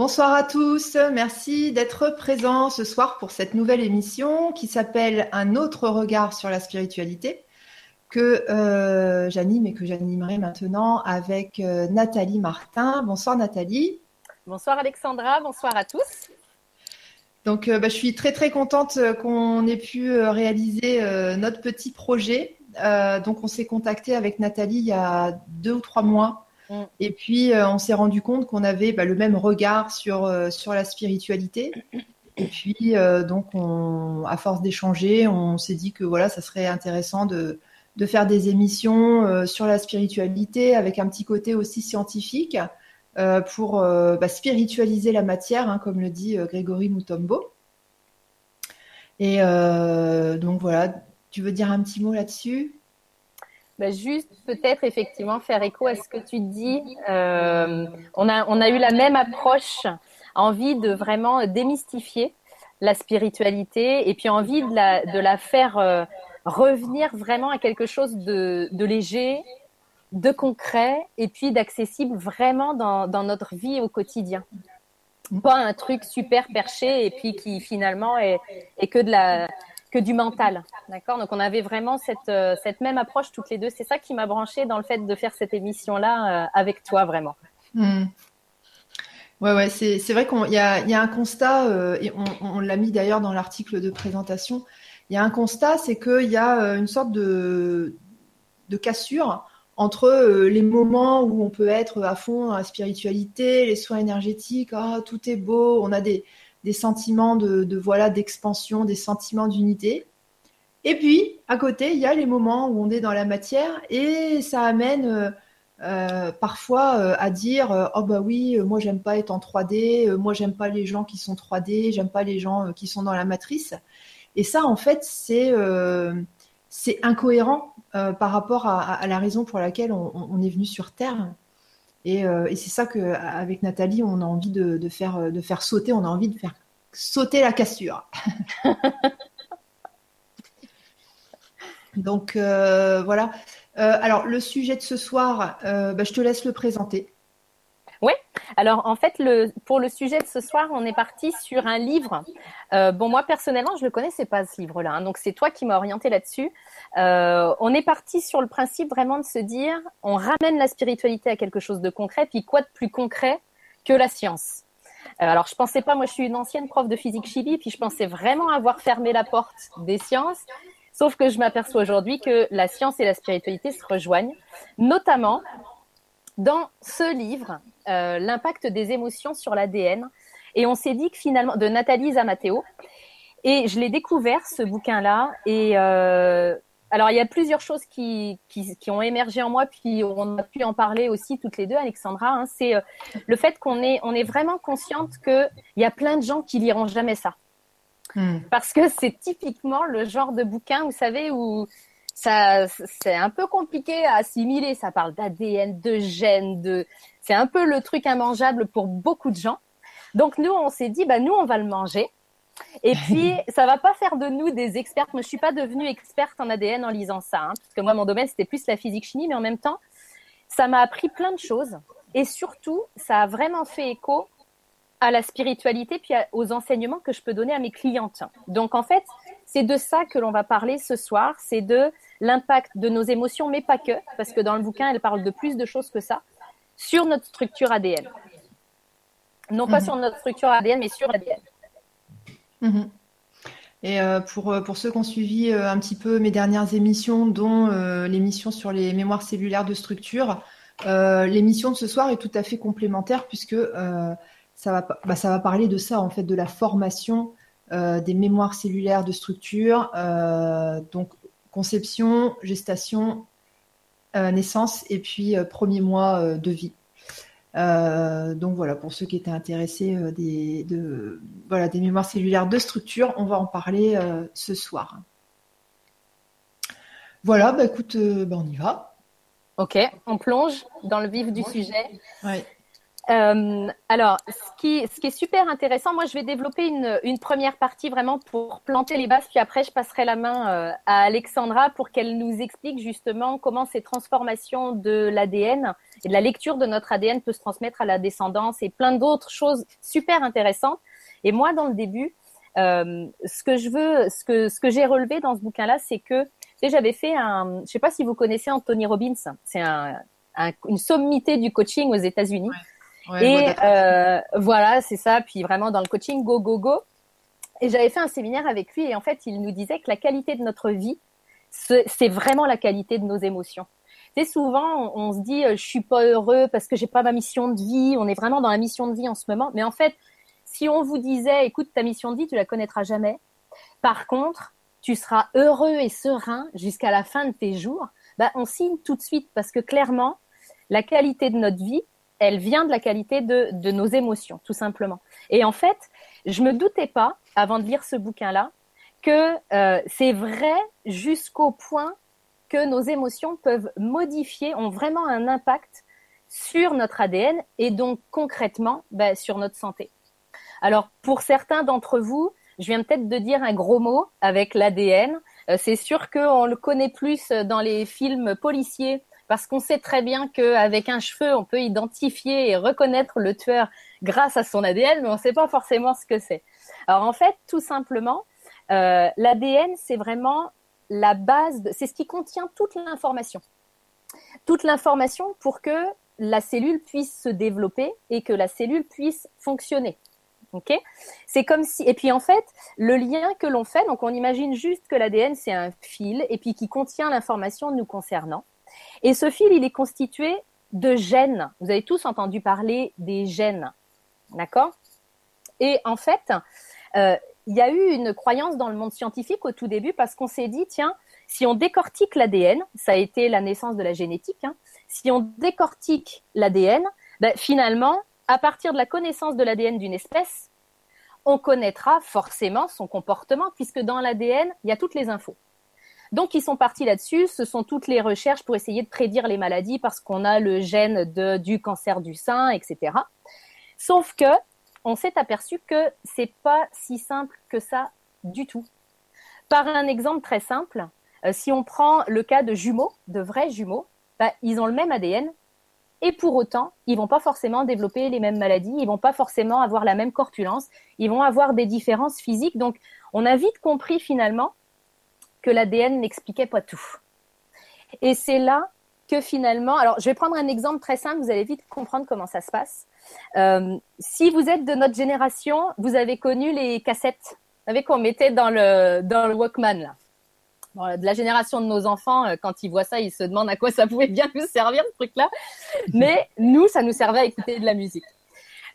Bonsoir à tous, merci d'être présents ce soir pour cette nouvelle émission qui s'appelle Un autre regard sur la spiritualité que euh, j'anime et que j'animerai maintenant avec euh, Nathalie Martin. Bonsoir Nathalie. Bonsoir Alexandra, bonsoir à tous. Donc euh, bah, je suis très très contente qu'on ait pu réaliser notre petit projet. donc on s'est contacté avec Nathalie il y a deux ou trois mois Mm. Et puis, euh, on s'est rendu compte qu'on avait bah, le même regard sur, euh, sur la spiritualité. Et puis, euh, donc, on, à force d'échanger, on s'est dit que voilà, ça serait intéressant de, de faire des émissions sur la spiritualité avec un petit côté aussi scientifique pour bah, spiritualiser la matière, hein, comme le dit Grégory Mutombo. Et donc voilà, tu veux dire un petit mot là-dessus? Bah, juste peut-être effectivement faire écho à ce que tu dis. Euh, on, a, on a eu la même approche, envie de vraiment démystifier la spiritualité et puis envie de la, de la faire euh, revenir vraiment à quelque chose de, de, léger, de concret et puis d'accessible vraiment dans, dans notre vie au quotidien. Pas un truc super perché et puis qui finalement est, est que de la que du mental. D'accord? Donc, on avait vraiment cette, euh, cette même approche toutes les deux. C'est ça qui m'a branché dans le fait de faire cette émission-là euh, avec toi, vraiment. Hmm. Ouais, ouais, c'est, vrai qu'il y a, y a un constat, euh, et on, on l'a mis d'ailleurs dans l'article de présentation. Il y a un constat, c'est qu'il y a une sorte de, de cassure entre les moments où on peut être à fond dans la spiritualité, les soins énergétiques, ah, tout est beau, on a des, des sentiments de, voilà d'expansion, des sentiments d'unité. Et puis, à côté, il y a les moments où on est dans la matière et ça amène euh, euh, parfois euh, à dire oh bah oui, moi j'aime pas être en 3D, moi j'aime pas les gens qui sont 3D, j'aime pas les gens qui sont dans la matrice. Et ça, en fait, c'est c'est incohérent par rapport à, la raison pour laquelle on, est venu sur Terre. Et, c'est ça qu'avec Nathalie, on a envie de, faire, de faire sauter, on a envie de faire sauter la cassure. Donc euh, voilà. Euh, alors le sujet de ce soir, euh, bah, je te laisse le présenter. Oui. Alors en fait, le, pour le sujet de ce soir, on est parti sur un livre. bon, moi personnellement, je ne le connaissais pas ce livre-là, hein, donc c'est toi qui m'as orienté là-dessus. On est parti sur le principe vraiment de se dire, on ramène la spiritualité à quelque chose de concret, puis quoi de plus concret que la science? Euh, alors, je pensais pas, moi, je suis une ancienne prof de physique chimie, puis je pensais vraiment avoir fermé la porte des sciences. Sauf que je m'aperçois aujourd'hui que la science et la spiritualité se rejoignent, notamment dans ce livre, euh, L'impact des émotions sur l'ADN. Et on s'est dit que finalement, de Nathalie Zamateo. Et je l'ai découvert, ce bouquin-là. Et euh, alors, il y a plusieurs choses qui, qui, qui, ont émergé en moi, puis on a pu en parler aussi toutes les deux, Alexandra. Hein, c'est euh, le fait qu'on est, on est vraiment consciente qu'il y a plein de gens qui liront jamais ça. Hmm. Parce que c'est typiquement le genre de bouquin, vous savez, où ça, c'est un peu compliqué à assimiler. Ça parle d'ADN, de gènes, de, c'est un peu le truc immangeable pour beaucoup de gens. Donc nous, on s'est dit, bah nous, on va le manger. Et puis, ça va pas faire de nous des expertes. Moi, je suis pas devenue experte en ADN en lisant ça, hein, parce que moi, mon domaine, c'était plus la physique-chimie, mais en même temps, ça m'a appris plein de choses. Et surtout, ça a vraiment fait écho à la spiritualité, puis aux enseignements que je peux donner à mes clientes. Donc, en fait, c'est de ça que l'on va parler ce soir. C'est de l'impact de nos émotions, mais pas que, parce que dans le bouquin, elle parle de plus de choses que ça, sur notre structure ADN. Non pas mhm. sur notre structure ADN, mais sur ADN. Mhm. Et euh, pour, euh, pour ceux qui ont suivi euh, un petit peu mes dernières émissions, dont l'émission sur les mémoires cellulaires de structure, l'émission de ce soir est tout à fait complémentaire puisque ça, va, bah, ça va parler de ça, en fait, de la formation des mémoires cellulaires de structure, donc conception, gestation, naissance et puis premier mois de vie. Euh, donc voilà, pour ceux qui étaient intéressés euh, des, de, voilà, des mémoires cellulaires de structure, on va en parler euh, ce soir. Voilà, bah écoute, bah on y va. Ok, on plonge dans le vif du sujet. Euh, alors, ce qui, ce qui est super intéressant, moi je vais développer une, une, première partie vraiment pour planter les bases, puis après je passerai la main euh, à Alexandra pour qu'elle nous explique justement comment ces transformations de l'ADN et de la lecture de notre ADN peut se transmettre à la descendance et plein d'autres choses super intéressantes. Et moi, dans le début, euh, ce que je veux, ce que, ce que j'ai relevé dans ce bouquin-là, c'est que j'avais fait un, je sais pas si vous connaissez Anthony Robbins, c'est un, une sommité du coaching aux États-Unis. Et euh, voilà, c'est ça. Puis vraiment dans le coaching, go, go, go. Et j'avais fait un séminaire avec lui et en fait, il nous disait que la qualité de notre vie, c'est vraiment la qualité de nos émotions. Tu sais, souvent, on, se dit, euh, je suis pas heureux parce que j'ai pas ma mission de vie. On est vraiment dans la mission de vie en ce moment. Mais en fait, si on vous disait, écoute, ta mission de vie, tu la connaîtras jamais. Par contre, tu seras heureux et serein jusqu'à la fin de tes jours. Bah, on signe tout de suite parce que clairement, la qualité de notre vie, elle vient de la qualité de, nos émotions, tout simplement. Et en fait, je me doutais pas, avant de lire ce bouquin-là, que euh, c'est vrai jusqu'au point que nos émotions peuvent modifier, ont vraiment un impact sur notre ADN et donc concrètement bah, sur notre santé. Alors pour certains d'entre vous, je viens peut-être de dire un gros mot avec l'ADN. Euh, c'est sûr qu'on le connaît plus dans les films policiers parce qu'on sait très bien qu'avec un cheveu, on peut identifier et reconnaître le tueur grâce à son ADN, mais on ne sait pas forcément ce que c'est. Alors en fait, tout simplement, euh, l'ADN, c'est vraiment la base, c'est ce qui contient toute l'information. Toute l'information pour que la cellule puisse se développer et que la cellule puisse fonctionner. C'est comme si et puis en fait le lien que l'on fait donc on imagine juste que l'ADN c'est un fil et puis qui contient l'information nous concernant et ce fil, il est constitué de gènes. Vous avez tous entendu parler des gènes. D'accord? Et en fait, euh, il y a eu une croyance dans le monde scientifique au tout début parce qu'on s'est dit, tiens, si on décortique l'ADN, ça a été la naissance de la génétique, hein, si on décortique l'ADN, ben, finalement, à partir de la connaissance de l'ADN d'une espèce, on connaîtra forcément son comportement puisque dans l'ADN, il y a toutes les infos. Donc, ils sont partis là-dessus. Ce sont toutes les recherches pour essayer de prédire les maladies parce qu'on a le gène du cancer du sein, etc. Sauf que, on s'est aperçu que c'est pas si simple que ça du tout. Par un exemple très simple, euh, si on prend le cas de jumeaux, de vrais jumeaux, bah, ils ont le même ADN, et pour autant, ils vont pas forcément développer les mêmes maladies, ils vont pas forcément avoir la même corpulence, ils vont avoir des différences physiques. Donc, on a vite compris finalement que l'ADN n'expliquait pas tout. Et c'est là que finalement, alors je vais prendre un exemple très simple, vous allez vite comprendre comment ça se passe. Euh, si vous êtes de notre génération, vous avez connu les cassettes, vous savez qu'on mettait dans le dans le Walkman là. de la génération de nos enfants, euh, quand ils voient ça, ils se demandent à quoi ça pouvait bien nous servir ce truc-là. Mais nous, ça nous servait à écouter de la musique.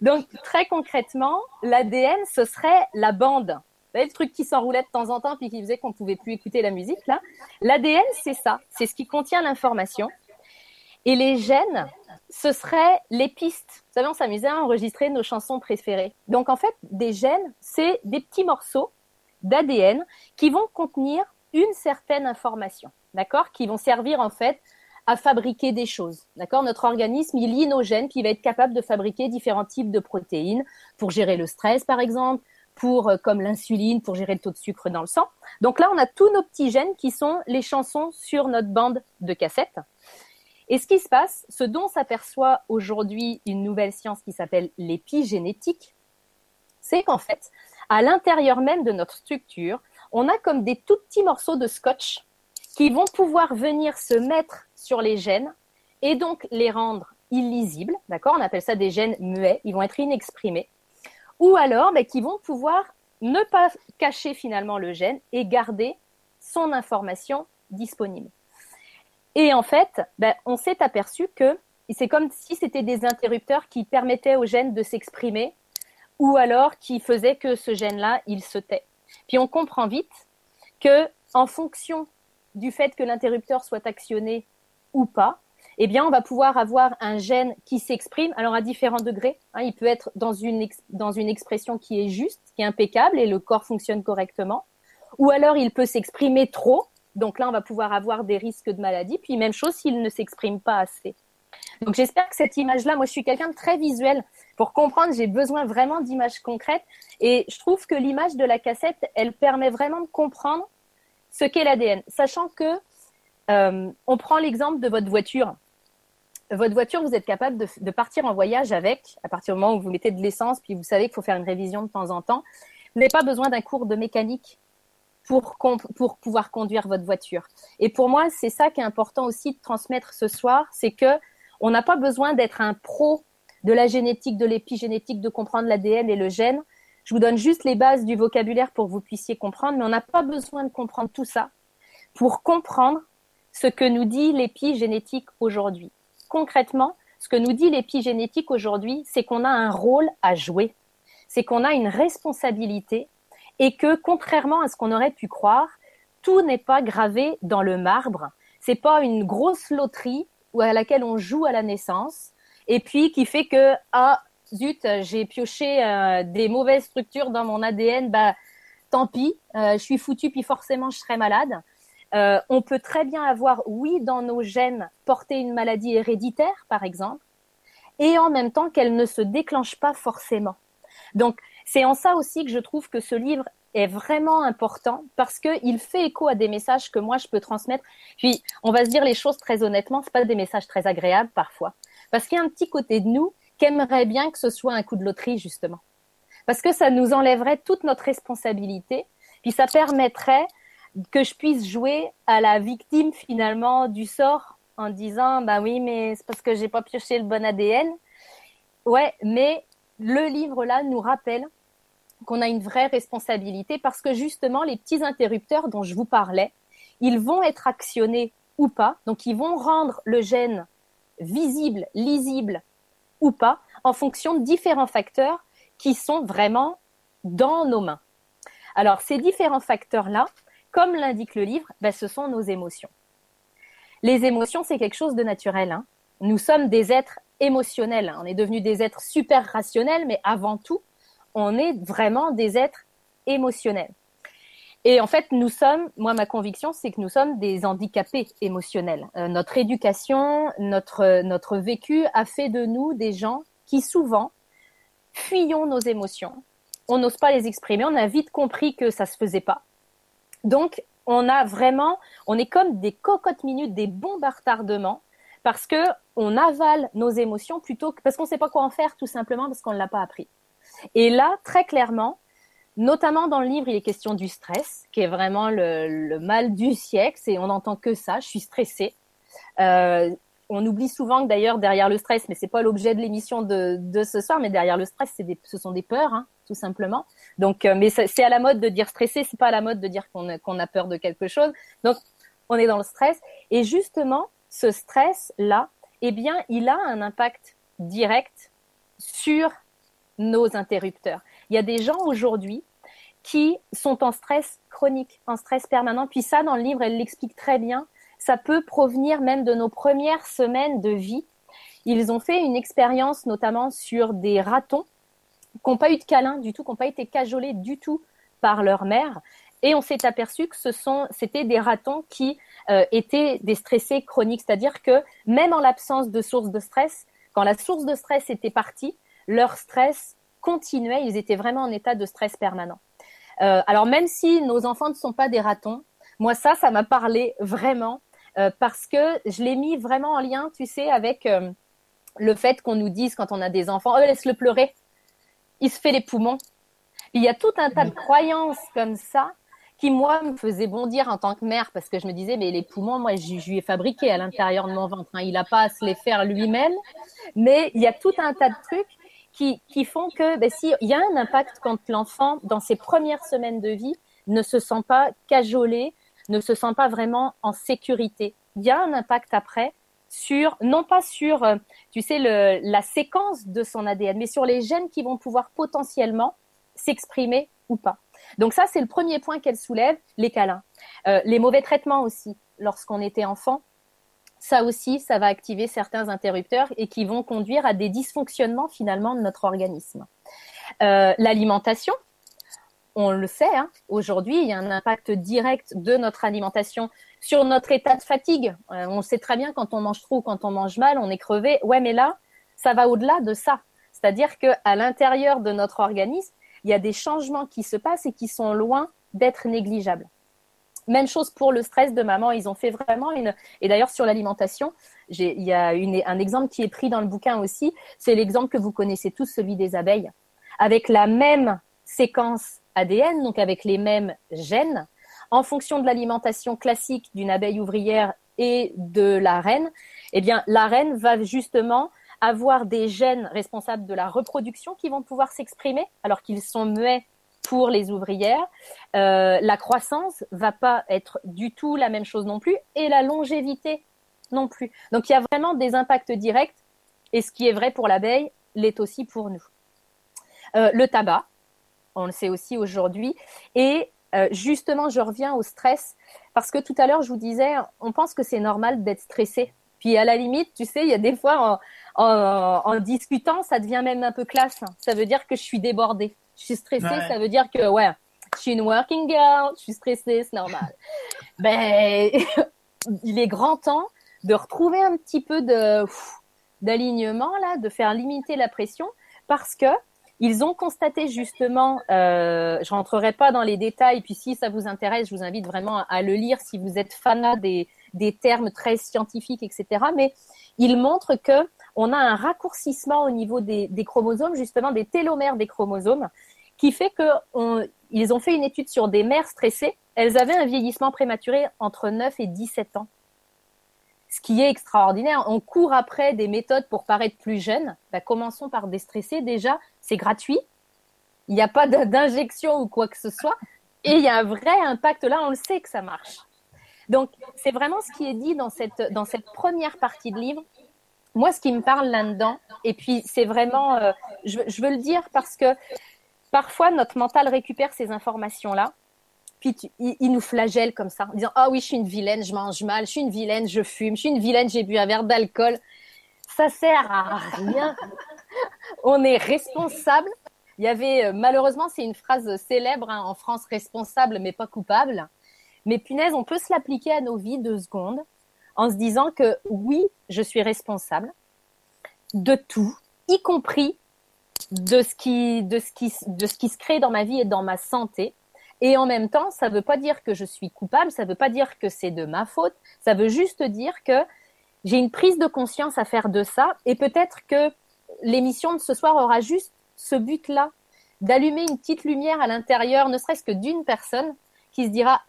Donc très concrètement, l'ADN, ce serait la bande savez, le truc qui s'enroulait de temps en temps puis qui faisait qu'on pouvait plus écouter la musique là. L'ADN, c'est ça, c'est ce qui contient l'information. Et les gènes, ce serait les pistes. Vous savez, on s'amusait à enregistrer nos chansons préférées. Donc en fait, des gènes, c'est des petits morceaux d'ADN qui vont contenir une certaine information, d'accord, qui vont servir en fait à fabriquer des choses. D'accord Notre organisme, il lit nos gènes, puis il va être capable de fabriquer différents types de protéines pour gérer le stress, par exemple, pour euh, comme l'insuline pour gérer le taux de sucre dans le sang. Donc là, on a tous nos petits gènes qui sont les chansons sur notre bande de cassette. Et ce qui se passe, ce dont s'aperçoit aujourd'hui une nouvelle science qui s'appelle l'épigénétique, c'est qu'en fait, à l'intérieur même de notre structure, on a comme des tout petits morceaux de scotch qui vont pouvoir venir se mettre sur les gènes et donc les rendre illisibles, d'accord? On appelle ça des gènes muets, ils vont être inexprimés ou alors ben, qui vont pouvoir ne pas cacher finalement le gène et garder son information disponible. Et en fait, ben, on s'est aperçu que c'est comme si c'était des interrupteurs qui permettaient au gène de s'exprimer ou alors qui faisaient que ce gène-là, il se tait. Puis on comprend vite que en fonction du fait que l'interrupteur soit actionné ou pas, eh bien, on va pouvoir avoir un gène qui s'exprime, alors à différents degrés. Hein, il peut être dans une, expression qui est juste, qui est impeccable et le corps fonctionne correctement. Ou alors, il peut s'exprimer trop. Donc là, on va pouvoir avoir des risques de maladie. Puis même chose s'il ne s'exprime pas assez. Donc j'espère que cette image-là, moi je suis quelqu'un de très visuel. Pour comprendre, j'ai besoin vraiment d'images concrètes. Et je trouve que l'image de la cassette, elle permet vraiment de comprendre ce qu'est l'ADN. Sachant que euh, on prend l'exemple de votre voiture. Votre voiture, vous êtes capable de, partir en voyage avec, à partir du moment où vous mettez de l'essence, puis vous savez qu'il faut faire une révision de temps en temps. Vous n'avez pas besoin d'un cours de mécanique pour, pour pouvoir conduire votre voiture. Et pour moi, c'est ça qui est important aussi de transmettre ce soir, c'est que on n'a pas besoin d'être un pro de la génétique, de l'épigénétique, de comprendre l'ADN et le gène. Je vous donne juste les bases du vocabulaire pour que vous puissiez comprendre, mais on n'a pas besoin de comprendre tout ça pour comprendre ce que nous dit l'épigénétique aujourd'hui. Concrètement, ce que nous dit l'épigénétique aujourd'hui, c'est qu'on a un rôle à jouer, c'est qu'on a une responsabilité et que contrairement à ce qu'on aurait pu croire, tout n'est pas gravé dans le marbre. C'est pas une grosse loterie à laquelle on joue à la naissance et puis qui fait que ah zut j'ai pioché euh, des mauvaises structures dans mon ADN bah tant pis euh, je suis foutu puis forcément je serai malade euh, on peut très bien avoir oui dans nos gènes porter une maladie héréditaire par exemple et en même temps qu'elle ne se déclenche pas forcément. Donc c'est en ça aussi que je trouve que ce livre est vraiment important parce qu'il fait écho à des messages que moi je peux transmettre. Puis on va se dire les choses très honnêtement, c'est pas des messages très agréables parfois, parce qu'il y a un petit côté de nous qui aimerait bien que ce soit un coup de loterie justement, parce que ça nous enlèverait toute notre responsabilité, puis ça permettrait que je puisse jouer à la victime finalement du sort en disant bah oui mais c'est parce que j'ai pas pioché le bon ADN. Ouais, mais le livre là nous rappelle qu'on a une vraie responsabilité parce que justement, les petits interrupteurs dont je vous parlais, ils vont être actionnés ou pas. Donc, ils vont rendre le gène visible, lisible ou pas en fonction de différents facteurs qui sont vraiment dans nos mains. Alors, ces différents facteurs-là, comme l'indique le livre, ben, ce sont nos émotions. Les émotions, c'est quelque chose de naturel. Hein. Nous sommes des êtres émotionnels. On est devenus des êtres super rationnels, mais avant tout, on est vraiment des êtres émotionnels. Et en fait, nous sommes, moi, ma conviction, c'est que nous sommes des handicapés émotionnels. Euh, notre éducation, notre, notre vécu a fait de nous des gens qui souvent fuyons nos émotions. On n'ose pas les exprimer. On a vite compris que ça se faisait pas. Donc, on a vraiment, on est comme des cocottes minutes, des bombes à retardement, parce que on avale nos émotions plutôt que parce qu'on ne sait pas quoi en faire, tout simplement parce qu'on ne l'a pas appris. Et là, très clairement, notamment dans le livre, il est question du stress, qui est vraiment le, mal du siècle. Et on n'entend que ça. Je suis stressée. Euh, on oublie souvent que d'ailleurs derrière le stress, mais c'est pas l'objet de l'émission de, ce soir, mais derrière le stress, ce sont des peurs, hein, tout simplement. Donc, euh, mais c'est à la mode de dire stressé, c'est pas à la mode de dire qu'on a peur de quelque chose. Donc, on est dans le stress. Et justement, ce stress là, eh bien, il a un impact direct sur nos interrupteurs. Il y a des gens aujourd'hui qui sont en stress chronique, en stress permanent. Puis ça, dans le livre, elle l'explique très bien. Ça peut provenir même de nos premières semaines de vie. Ils ont fait une expérience notamment sur des ratons qui n'ont pas eu de câlin du tout, qui n'ont pas été cajolés du tout par leur mère. Et on s'est aperçu que ce sont, c'était des ratons qui euh, étaient des stressés chroniques, c'est-à-dire que même en l'absence de source de stress, quand la source de stress était partie, leur stress continuait, ils étaient vraiment en état de stress permanent. Euh, alors même si nos enfants ne sont pas des ratons, moi ça, ça m'a parlé vraiment euh, parce que je l'ai mis vraiment en lien, tu sais, avec le fait qu'on nous dise quand on a des enfants, oh laisse-le pleurer, il se fait les poumons. Il y a tout un tas de croyances comme ça qui moi me faisaient bondir en tant que mère parce que je me disais mais les poumons moi je, lui ai fabriqué à l'intérieur de mon ventre hein. il n'a pas à se les faire lui-même mais il y a tout un tas de trucs qui, qui font que ben, si, il y a un impact quand l'enfant, dans ses premières semaines de vie, ne se sent pas cajolé, ne se sent pas vraiment en sécurité. Il y a un impact après sur, non pas sur, euh, tu sais, le, la séquence de son ADN, mais sur les gènes qui vont pouvoir potentiellement s'exprimer ou pas. Donc ça, c'est le premier point qu'elle soulève, les câlins. Euh, les mauvais traitements aussi, lorsqu'on était enfant, ça aussi, ça va activer certains interrupteurs et qui vont conduire à des dysfonctionnements finalement de notre organisme. Euh, l'alimentation, on le sait, hein, aujourd'hui, il y a un impact direct de notre alimentation sur notre état de fatigue. Euh, on sait très bien quand on mange trop, quand on mange mal, on est crevé. Ouais, mais là, ça va au-delà de ça. C'est-à-dire que à l'intérieur de notre organisme, il y a des changements qui se passent et qui sont loin d'être négligeables. Même chose pour le stress de maman. Ils ont fait vraiment une. Et d'ailleurs, sur l'alimentation, il y a un exemple qui est pris dans le bouquin aussi. C'est l'exemple que vous connaissez tous, celui des abeilles. Avec la même séquence ADN, donc avec les mêmes gènes, en fonction de l'alimentation classique d'une abeille ouvrière et de la reine, eh bien, la reine va justement avoir des gènes responsables de la reproduction qui vont pouvoir s'exprimer alors qu'ils sont muets pour les ouvrières. Euh, la croissance va pas être du tout la même chose non plus et la longévité non plus. Donc il y a vraiment des impacts directs et ce qui est vrai pour l'abeille l'est aussi pour nous. Euh, le tabac, on le sait aussi aujourd'hui, et euh, justement je reviens au stress parce que tout à l'heure je vous disais, on pense que c'est normal d'être stressé. Puis à la limite, tu sais, il y a des fois en, discutant, ça devient même un peu classe. Ça veut dire que je suis débordée. Je suis stressée, ça veut dire que ouais, je suis une working girl, je suis stressée, c'est normal. ben, il est grand temps de retrouver un petit peu de d'alignement là, de faire limiter la pression parce que ils ont constaté justement, euh, je rentrerai pas dans les détails, puis si ça vous intéresse, je vous invite vraiment à, le lire si vous êtes fanat des, termes très scientifiques, etc. Mais ils montrent que on a un raccourcissement au niveau des, chromosomes, justement des télomères des chromosomes, qui fait que ils ont fait une étude sur des mères stressées. Elles avaient un vieillissement prématuré entre 9 et 17 ans ce qui est extraordinaire. On court après des méthodes pour paraître plus jeune. Bah, commençons par déstresser déjà. C'est gratuit. Il n'y a pas d'injection ou quoi que ce soit. Et il y a un vrai impact là. On le sait que ça marche. Donc, c'est vraiment ce qui est dit dans cette, première partie de livre. Moi, ce qui me parle là-dedans, et puis c'est vraiment, euh, je veux le dire parce que parfois notre mental récupère ces informations-là puis il, nous flagelle comme ça, en disant Ah oui, je suis une vilaine, je mange mal, je suis une vilaine, je fume, je suis une vilaine, j'ai bu un verre d'alcool. Ça sert à rien. On est responsable. Il y avait, euh, malheureusement, c'est une phrase célèbre hein, en France, responsable mais pas coupable. Mais punaise, on peut se l'appliquer à nos vies deux secondes en se disant que oui, je suis responsable de tout, y compris de ce qui, de ce qui, de ce qui se crée dans ma vie et dans ma santé. Et en même temps, ça ne veut pas dire que je suis coupable, ça ne veut pas dire que c'est de ma faute, ça veut juste dire que j'ai une prise de conscience à faire de ça. Et peut-être que l'émission de ce soir aura juste ce but-là, d'allumer une petite lumière à l'intérieur, ne serait-ce que d'une personne qui se dira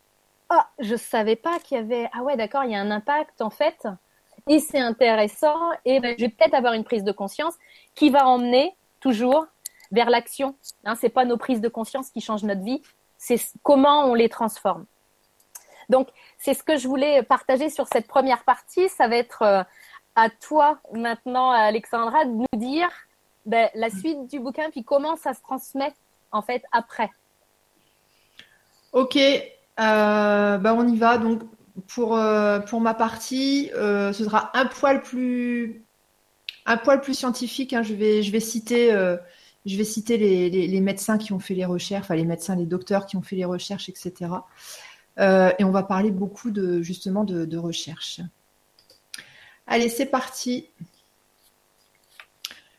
ah je savais pas qu'il y avait ah ouais d'accord il y a un impact en fait. Et c'est intéressant. Et ben, je vais peut-être avoir une prise de conscience qui va emmener toujours vers l'action. Hein, c'est pas nos prises de conscience qui changent notre vie, c'est comment on les transforme. Donc, c'est ce que je voulais partager sur cette première partie. Ça va être euh, à toi maintenant, Alexandra, de nous dire ben, la suite du bouquin, puis comment ça se transmet en fait après. Ok, euh, ben, on y va. Donc, pour, euh, pour ma partie, ce sera un poil plus, un poil plus scientifique. Hein. Je, vais, je vais citer je vais citer les, médecins qui ont fait les recherches, enfin les médecins, les docteurs qui ont fait les recherches, etc. Euh, et on va parler beaucoup de justement de, recherche. Allez, c'est parti.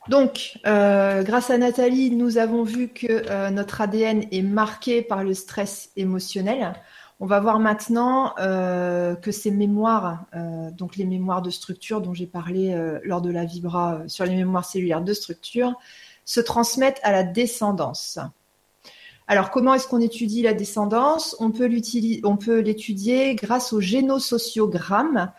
Donc, euh, grâce à Nathalie, nous avons vu que euh, notre ADN est marqué par le stress émotionnel. On va voir maintenant que ces mémoires, donc les mémoires de structure dont j'ai parlé lors de la vibra sur les mémoires cellulaires de structure, se transmettent à la descendance. Alors, comment est-ce qu'on étudie la descendance? On peut l'étudier grâce au génosociogramme.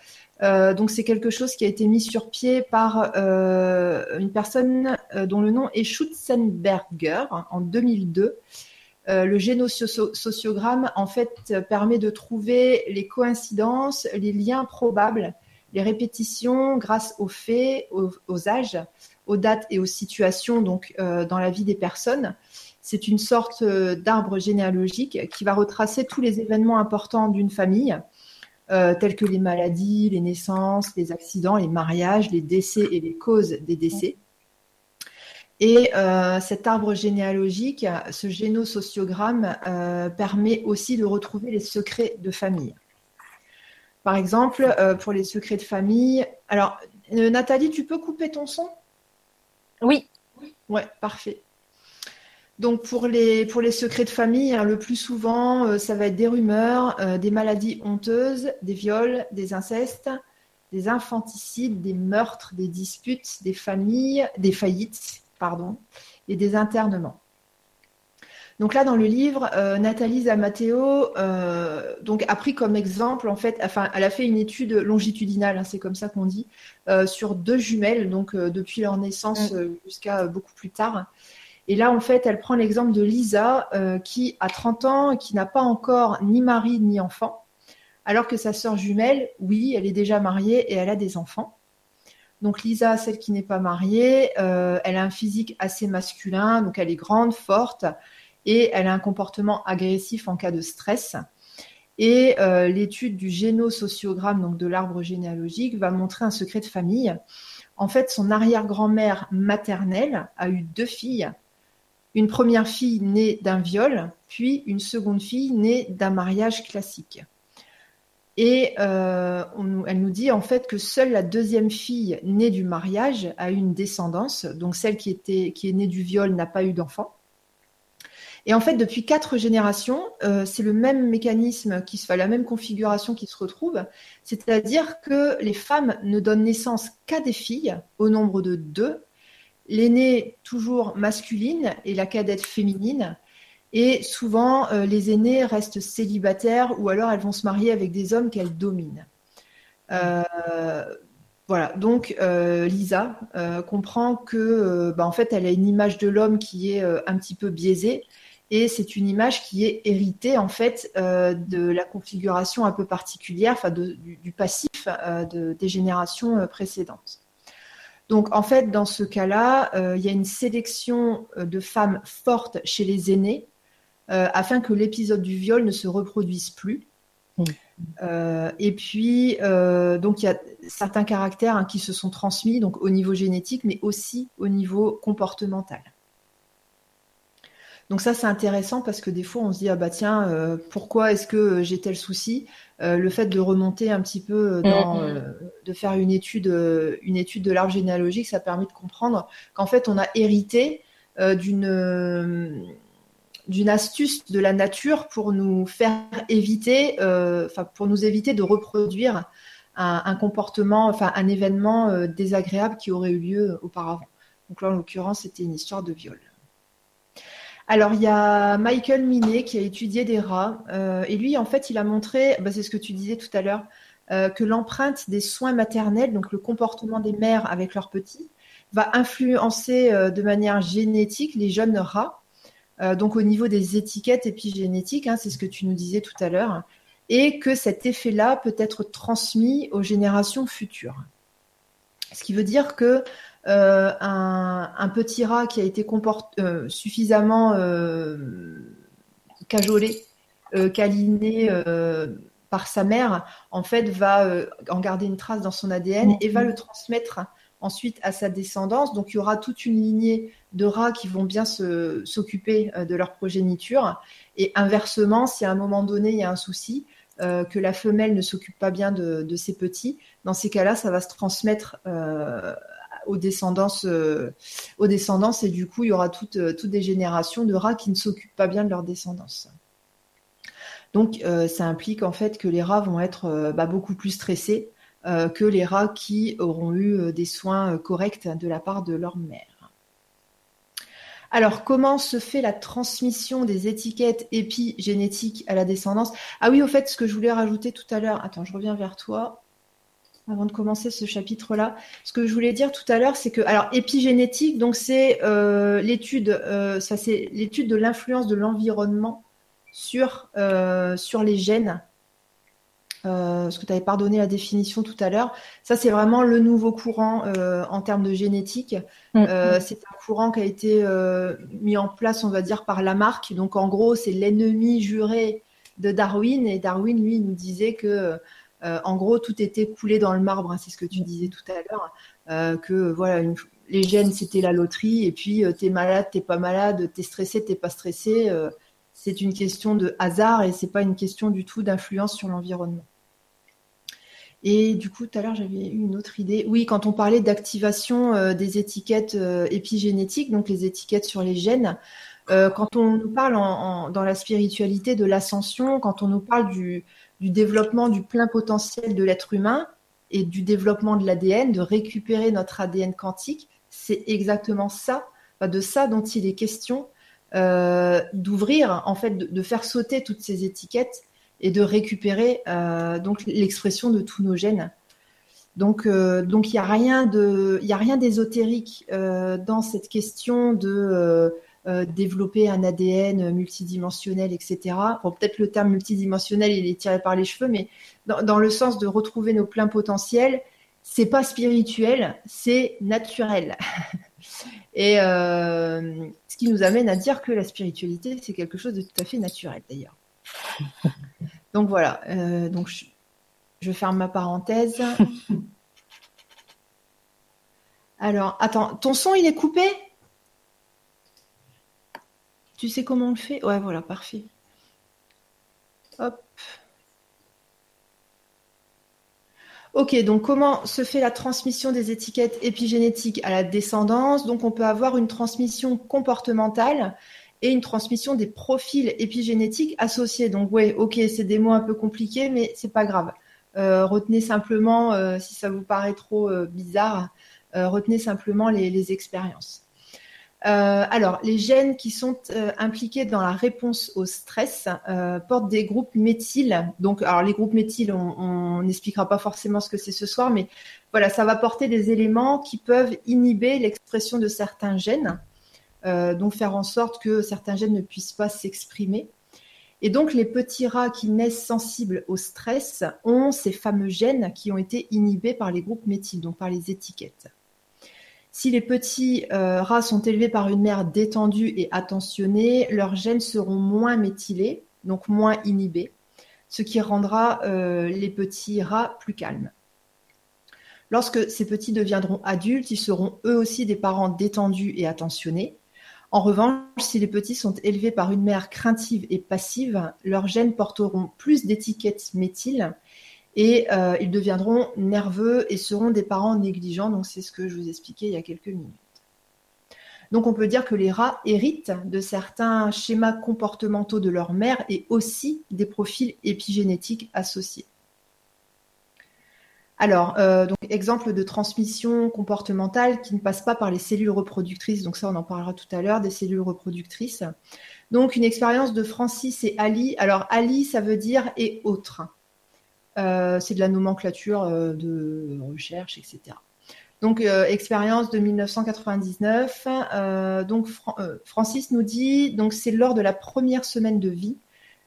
Euh, donc, c'est quelque chose qui a été mis sur pied par euh, une personne euh, dont le nom est Schutzenberger en 2002. le génosociogramme, en fait, permet de trouver les coïncidences, les liens probables, les répétitions grâce aux faits, aux âges, aux dates et aux situations donc euh, dans la vie des personnes. C'est une sorte euh, d'arbre généalogique qui va retracer tous les événements importants d'une famille, euh, tels que les maladies, les naissances, les accidents, les mariages, les décès et les causes des décès. Et cet arbre généalogique, ce génosociogramme, permet aussi de retrouver les secrets de famille. Par exemple, pour les secrets de famille. Alors, Nathalie, tu peux couper ton son? Oui. Ouais, parfait. Donc pour les, pour les secrets de famille, hein, le plus souvent, euh, ça va être des rumeurs, euh, des maladies honteuses, des viols, des incestes, des infanticides, des meurtres, des disputes, des familles, des faillites, pardon, et des internements. Donc là, dans le livre, euh, Nathalie Zamateo donc a pris comme exemple, en fait, enfin, elle a fait une étude longitudinale, hein, c'est comme ça qu'on dit, sur deux jumelles, donc depuis leur naissance mm. jusqu'à beaucoup plus tard. Et là, en fait, elle prend l'exemple de Lisa, euh, qui a 30 ans et qui n'a pas encore ni mari ni enfant, alors que sa sœur jumelle, oui, elle est déjà mariée et elle a des enfants. Donc Lisa, celle qui n'est pas mariée, euh, elle a un physique assez masculin, donc elle est grande, forte, et elle a un comportement agressif en cas de stress. Et euh, l'étude du génosociogramme, donc de l'arbre généalogique, va montrer un secret de famille. En fait, son arrière-grand-mère maternelle a eu deux filles une première fille née d'un viol, puis une seconde fille née d'un mariage classique. Et euh, elle nous dit en fait que seule la deuxième fille née du mariage a eu une descendance, donc celle qui, est née du viol n'a pas eu d'enfant. Et en fait, depuis quatre générations, euh, c'est le même mécanisme, qui se fait, la même configuration qui se retrouve, c'est-à-dire que les femmes ne donnent naissance qu'à des filles, au nombre de deux, l'aînée toujours masculine et la cadette féminine. Et souvent, euh, les aînées restent célibataires ou alors elles vont se marier avec des hommes qu'elles dominent. Euh, voilà, donc Lisa comprend que, bah, en fait, elle a une image de l'homme qui est un petit peu biaisée, et c'est une image qui est héritée en fait de la configuration un peu particulière, enfin du, du, passif de, des générations précédentes. Donc en fait, dans ce cas-là, euh, il y a une sélection euh, de femmes fortes chez les aînés euh, afin que l'épisode du viol ne se reproduise plus. Mmh. et puis, donc il y a certains caractères hein, qui se sont transmis donc au niveau génétique, mais aussi au niveau comportemental. Donc ça, c'est intéressant parce que des fois, on se dit, ah bah tiens, euh, pourquoi est-ce que j'ai tel souci? Euh, Le fait de remonter un petit peu, dans, mm-hmm. euh, de faire une étude, une étude de l'arbre généalogique, ça permet de comprendre qu'en fait, on a hérité d'une d'une astuce de la nature pour nous faire éviter, enfin pour nous éviter de reproduire un, un comportement, enfin un événement désagréable qui aurait eu lieu auparavant. Donc là, en l'occurrence, c'était une histoire de viol. Alors, il y a Michael Minet qui a étudié des rats. Euh, et lui, en fait, il a montré, bah, c'est ce que tu disais tout à l'heure, euh, que l'empreinte des soins maternels, donc le comportement des mères avec leurs petits, va influencer euh, de manière génétique les jeunes rats. donc, au niveau des étiquettes épigénétiques, hein, c'est ce que tu nous disais tout à l'heure, et que cet effet-là peut être transmis aux générations futures. Ce qui veut dire que euh, un, petit rat qui a été euh, suffisamment euh, cajolé, câliné par sa mère, en fait, va en garder une trace dans son ADN et va le transmettre ensuite à sa descendance. Donc, il y aura toute une lignée de rats qui vont bien s'occuper de leur progéniture. Et inversement, si à un moment donné, il y a un souci, que la femelle ne s'occupe pas bien de, ses petits, dans ces cas-là, ça va se transmettre aux descendances, euh, aux descendances et du coup, il y aura toutes, euh, toutes des générations de rats qui ne s'occupent pas bien de leur descendance. Donc, euh, ça implique en fait que les rats vont être bah, beaucoup plus stressés que les rats qui auront eu des soins corrects de la part de leur mère. Alors, comment se fait la transmission des étiquettes épigénétiques à la descendance? Ah oui, au fait, ce que je voulais rajouter tout à l'heure, attends, je reviens vers toi avant de commencer ce chapitre-là. Ce que je voulais dire tout à l'heure, c'est que, alors, épigénétique, donc c'est euh, l'étude, euh, ça c'est l'étude de l'influence de l'environnement sur sur euh, les gènes. ce que tu avais pardonné la définition tout à l'heure, ça c'est vraiment le nouveau courant en termes de génétique. Mm. c'est un courant qui a été mis en place, on va dire, par Lamarck. Donc en gros, c'est l'ennemi juré de Darwin. Et Darwin, lui, nous disait que euh, en gros, tout était coulé dans le marbre, hein, c'est ce que tu disais tout à l'heure, euh, que voilà, les gènes c'était la loterie, et puis euh, t'es malade, t'es pas malade, t'es stressé, t'es pas stressé. c'est une question de hasard et c'est pas une question du tout d'influence sur l'environnement. Et du coup, tout à l'heure, j'avais eu une autre idée. Oui, quand on parlait d'activation des étiquettes épigénétiques, donc les étiquettes sur les gènes, quand on nous parle dans la spiritualité de l'ascension, quand on nous parle du, développement du plein potentiel de l'être humain et du développement de l'ADN, de récupérer notre ADN quantique, c'est exactement ça, de ça dont il est question, d'ouvrir, en fait, de, faire sauter toutes ces étiquettes et de récupérer euh, donc l'expression de tous nos gènes. Donc, euh, il n'y a rien de, il a rien d'ésotérique euh, dans cette question de développer un ADN multidimensionnel, etc. Bon, peut-être le terme multidimensionnel il est tiré par les cheveux, mais dans, dans le sens de retrouver nos pleins potentiels, c'est pas spirituel, c'est naturel. Et ce qui nous amène à dire que la spiritualité, c'est quelque chose de tout à fait naturel d'ailleurs. Donc voilà, euh, donc je, ferme ma parenthèse. Alors, attends, ton son il est coupé? Tu sais comment on le fait? Ouais, voilà, parfait. Hop. Ok, donc comment se fait la transmission des étiquettes épigénétiques à la descendance? Donc on peut avoir une transmission comportementale et une transmission des profils épigénétiques associés. Donc ouais, ok, c'est des mots un peu compliqués, mais c'est pas grave. Euh, retenez simplement, euh, si ça vous paraît trop euh, bizarre, retenez simplement les, expériences. Alors, les gènes qui sont impliqués dans la réponse au stress portent des groupes méthyl. Donc, alors les groupes méthyl, on n'expliquera pas forcément ce que c'est ce soir, mais voilà, ça va porter des éléments qui peuvent inhiber l'expression de certains gènes. Euh, donc faire en sorte que certains gènes ne puissent pas s'exprimer. Et donc les petits rats qui naissent sensibles au stress ont ces fameux gènes qui ont été inhibés par les groupes méthyl, donc par les étiquettes. Si les petits euh, rats sont élevés par une mère détendue et attentionnée, leurs gènes seront moins méthylés, donc moins inhibés, ce qui rendra euh, les petits rats plus calmes. Lorsque ces petits deviendront adultes, ils seront eux aussi des parents détendus et attentionnés, en revanche, si les petits sont élevés par une mère craintive et passive, leurs gènes porteront plus d'étiquettes méthyl et euh, ils deviendront nerveux et seront des parents négligents. Donc c'est ce que je vous expliquais il y a quelques minutes. Donc on peut dire que les rats héritent de certains schémas comportementaux de leur mère et aussi des profils épigénétiques associés. Alors, euh, donc exemple de transmission comportementale qui ne passe pas par les cellules reproductrices. Donc ça, on en parlera tout à l'heure des cellules reproductrices. Donc une expérience de Francis et Ali. Alors Ali, ça veut dire et autre. Euh, c'est de la nomenclature euh, de recherche, etc. Donc expérience de 1999. donc Francis nous dit donc c'est lors de la première semaine de vie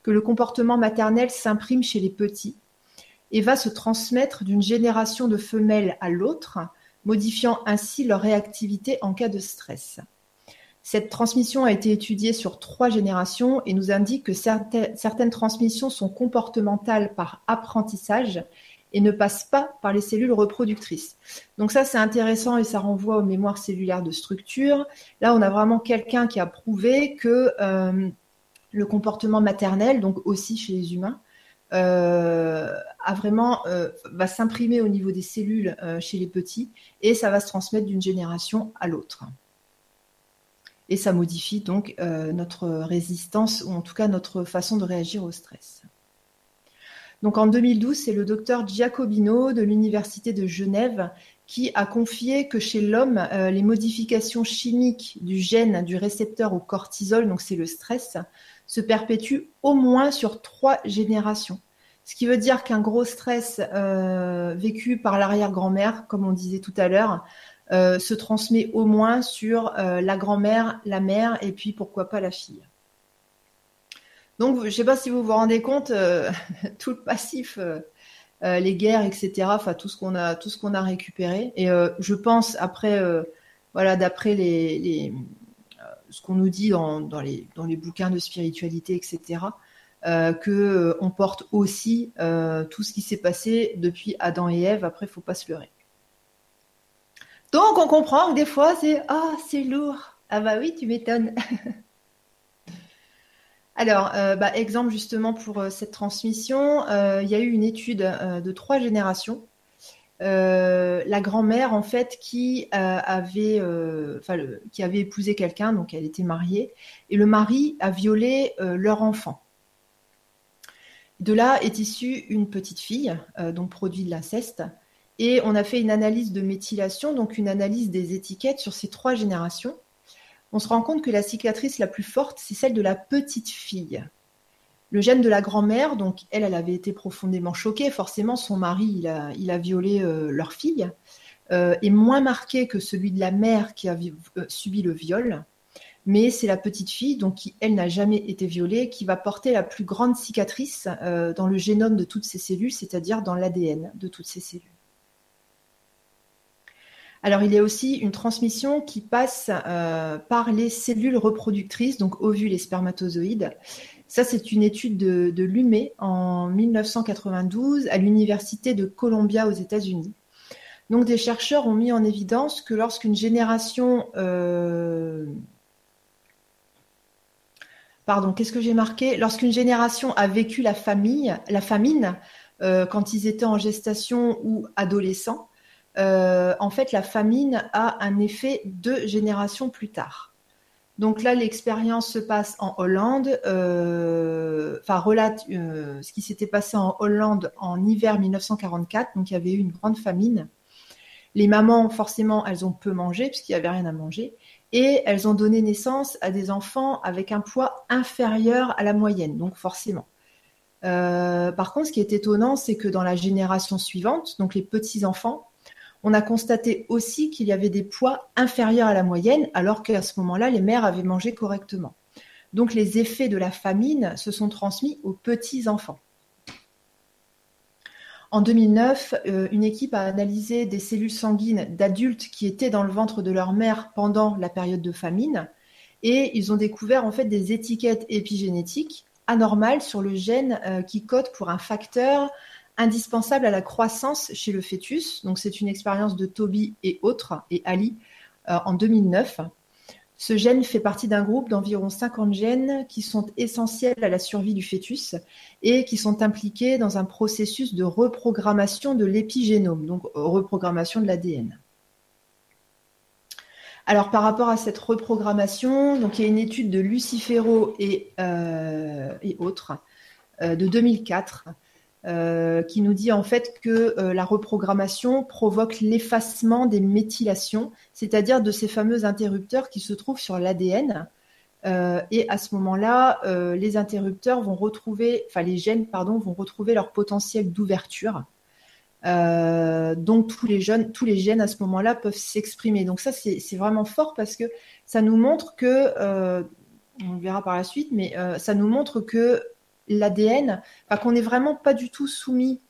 que le comportement maternel s'imprime chez les petits et va se transmettre d'une génération de femelles à l'autre, modifiant ainsi leur réactivité en cas de stress. Cette transmission a été étudiée sur trois générations et nous indique que certaines transmissions sont comportementales par apprentissage et ne passent pas par les cellules reproductrices. Donc ça, c'est intéressant et ça renvoie aux mémoires cellulaires de structure. Là, on a vraiment quelqu'un qui a prouvé que euh, le comportement maternel, donc aussi chez les humains, euh, a vraiment euh, va s'imprimer au niveau des cellules chez les petits et ça va se transmettre d'une génération à l'autre. Et ça modifie donc notre résistance ou en tout cas notre façon de réagir au stress. Donc en 2012, c'est le docteur Giacobino de l'Université de Genève qui a confié que chez l'homme, les modifications chimiques du gène du récepteur au cortisol, donc c'est le stress, se perpétue au moins sur trois générations. Ce qui veut dire qu'un gros stress euh, vécu par l'arrière-grand-mère, comme on disait tout à l'heure, euh, se transmet au moins sur euh, la grand-mère, la mère et puis pourquoi pas la fille. Donc, je ne sais pas si vous vous rendez compte, tout le passif, les guerres, etc. Enfin, tout ce qu'on a, récupéré. Et je pense après, d'après ce qu'on nous dit dans, les, bouquins de spiritualité, etc., euh, euh, porte aussi euh, tout ce qui s'est passé depuis Adam et Ève. Après, il faut pas se leurrer. Donc, on comprend que des fois, c'est ah, c'est lourd. Ah bah oui, tu m'étonnes. Alors, bah, exemple justement pour cette transmission, il y a eu une étude de trois générations euh, la grand-mère en fait qui euh, avait, euh, qui avait épousé quelqu'un, donc elle était mariée, et le mari a violé leur enfant. De là est issue une petite fille, donc produit de l'inceste, et on a fait une analyse de méthylation, donc une analyse des étiquettes sur ces trois générations. On se rend compte que la cicatrice la plus forte, c'est celle de la petite fille. Le gène de la grand-mère, donc elle, elle avait été profondément choquée. Forcément, son mari, il a, violé euh, leur fille, euh, est moins marqué que celui de la mère qui a euh, subi le viol. Mais c'est la petite fille, donc qui, elle, n'a jamais été violée, qui va porter la plus grande cicatrice dans le génome de toutes ces cellules, c'est-à-dire dans l'ADN de toutes ces cellules. Alors, il y a aussi une transmission qui passe par les cellules reproductrices, donc ovules et spermatozoïdes. Ça, c'est une étude de, de Lumé en 1992 à l'Université de Columbia aux États-Unis. Donc, des chercheurs ont mis en évidence que lorsqu'une génération. Euh, pardon, qu'est-ce que j'ai marqué? Lorsqu'une génération a vécu la famine, euh, quand ils étaient en gestation ou adolescents, euh, en fait, la famine a un effet deux générations plus tard. Donc là, l'expérience se passe en Hollande. Euh, enfin, relate euh, ce qui s'était passé en Hollande en hiver 1944. Donc il y avait eu une grande famine. Les mamans, forcément, elles ont peu mangé puisqu'il n'y avait rien à manger. Et elles ont donné naissance à des enfants avec un poids inférieur à la moyenne. Donc forcément. Par contre, ce qui est étonnant, c'est que dans la génération suivante, donc les petits-enfants, on a constaté aussi qu'il y avait des poids inférieurs à la moyenne, alors qu'à ce moment-là, les mères avaient mangé correctement. Donc les effets de la famine se sont transmis aux petits-enfants. En 2009, euh, une équipe a analysé des cellules sanguines d'adultes qui étaient dans le ventre de leur mère pendant la période de famine et ils ont découvert en fait des étiquettes épigénétiques anormales sur le gène euh, qui code pour un facteur indispensable à la croissance chez le fœtus. Donc c'est une expérience de Toby et autres, et Ali, euh, en 2009. Ce gène fait partie d'un groupe d'environ 50 gènes qui sont essentiels à la survie du fœtus et qui sont impliqués dans un processus de reprogrammation de l'épigénome, donc reprogrammation de l'ADN. Alors par rapport à cette reprogrammation, donc il y a une étude de Lucifero et, euh, autres euh, de 2004 euh, qui nous dit en fait que euh, la reprogrammation provoque l'effacement des méthylations, c'est-à-dire de ces fameux interrupteurs qui se trouvent sur l'ADN. Euh, et à ce moment-là, les interrupteurs vont retrouver, enfin les gènes, pardon, vont retrouver leur potentiel d'ouverture. donc tous les, jeunes, tous les gènes à ce moment-là peuvent s'exprimer. Donc ça, c'est vraiment fort parce que ça nous montre que, on verra par la suite, mais ça nous montre que l'ADN, qu'on n'est vraiment pas du tout soumis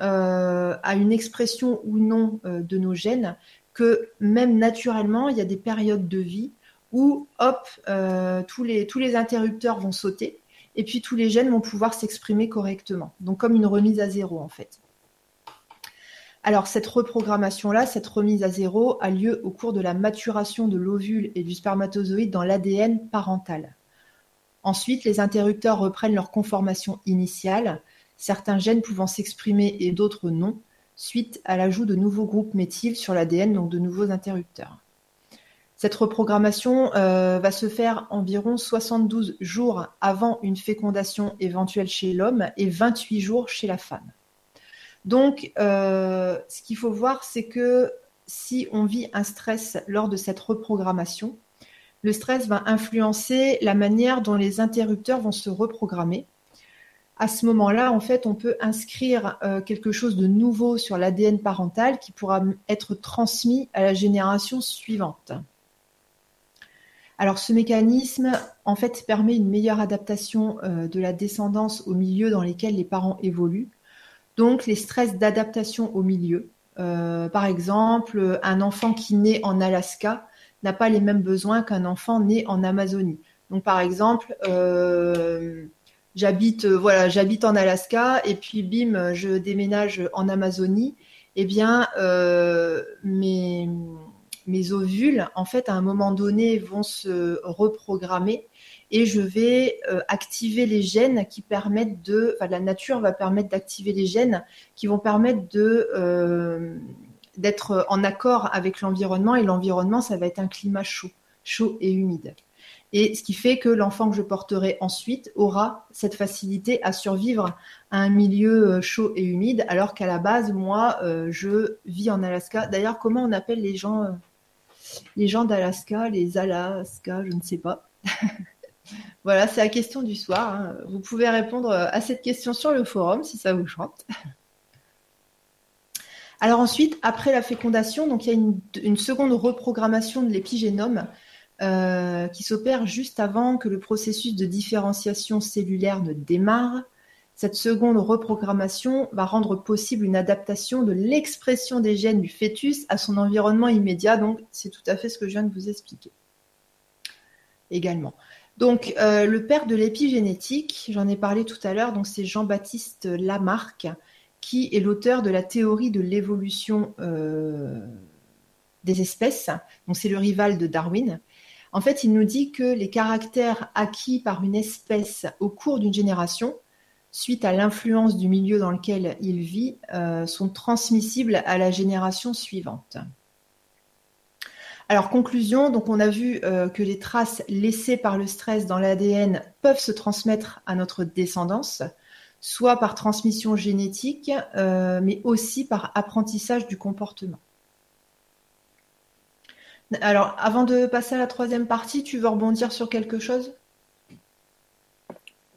euh, à une expression ou non euh, de nos gènes, que même naturellement, il y a des périodes de vie où, hop, euh, tous, les, tous les interrupteurs vont sauter et puis tous les gènes vont pouvoir s'exprimer correctement. Donc comme une remise à zéro en fait. Alors cette reprogrammation-là, cette remise à zéro a lieu au cours de la maturation de l'ovule et du spermatozoïde dans l'ADN parental. Ensuite, les interrupteurs reprennent leur conformation initiale, certains gènes pouvant s'exprimer et d'autres non, suite à l'ajout de nouveaux groupes méthyl sur l'ADN, donc de nouveaux interrupteurs. Cette reprogrammation euh, va se faire environ 72 jours avant une fécondation éventuelle chez l'homme et 28 jours chez la femme. Donc, euh, ce qu'il faut voir, c'est que si on vit un stress lors de cette reprogrammation, le stress va influencer la manière dont les interrupteurs vont se reprogrammer. À ce moment-là, en fait, on peut inscrire euh, quelque chose de nouveau sur l'ADN parental qui pourra être transmis à la génération suivante. Alors, ce mécanisme, en fait, permet une meilleure adaptation euh, de la descendance au milieu dans lesquels les parents évoluent. Donc, les stress d'adaptation au milieu. Euh, par exemple, un enfant qui naît en Alaska n'a pas les mêmes besoins qu'un enfant né en Amazonie. Donc par exemple, euh, j'habite euh, voilà, j'habite en Alaska et puis bim, je déménage en Amazonie. Eh bien, euh, mes, ovules, en fait, à un moment donné, vont se reprogrammer et je vais activer les gènes qui permettent de, la nature va permettre d'activer les gènes qui vont permettre de d'être en accord avec l'environnement et l'environnement, ça va être un climat chaud, chaud et humide. Et ce qui fait que l'enfant que je porterai ensuite aura cette facilité à survivre à un milieu euh, chaud et humide, alors qu'à la base, moi, je vis en Alaska. D'ailleurs, comment on appelle les gens, les gens d'Alaska, les Alaska, je ne sais pas. Voilà, c'est la question du soir. Hein. Vous pouvez répondre à cette question sur le forum si ça vous chante. Alors ensuite, après la fécondation, donc il y a une, seconde reprogrammation de l'épigénome euh, qui s'opère juste avant que le processus de différenciation cellulaire ne démarre. Cette seconde reprogrammation va rendre possible une adaptation de l'expression des gènes du fœtus à son environnement immédiat. Donc c'est tout à fait ce que je viens de vous expliquer également. Donc, euh, le père de l'épigénétique, j'en ai parlé tout à l'heure, donc c'est Jean-Baptiste Lamarck, qui est l'auteur de la théorie de l'évolution euh, des espèces. Donc, c'est le rival de Darwin. En fait, il nous dit que les caractères acquis par une espèce au cours d'une génération, suite à l'influence du milieu dans lequel il vit, euh, sont transmissibles à la génération suivante. Alors conclusion, on a vu euh, que les traces laissées par le stress dans l'ADN peuvent se transmettre à notre descendance, soit par transmission génétique, euh, mais aussi par apprentissage du comportement. Alors avant de passer à la troisième partie, tu veux rebondir sur quelque chose?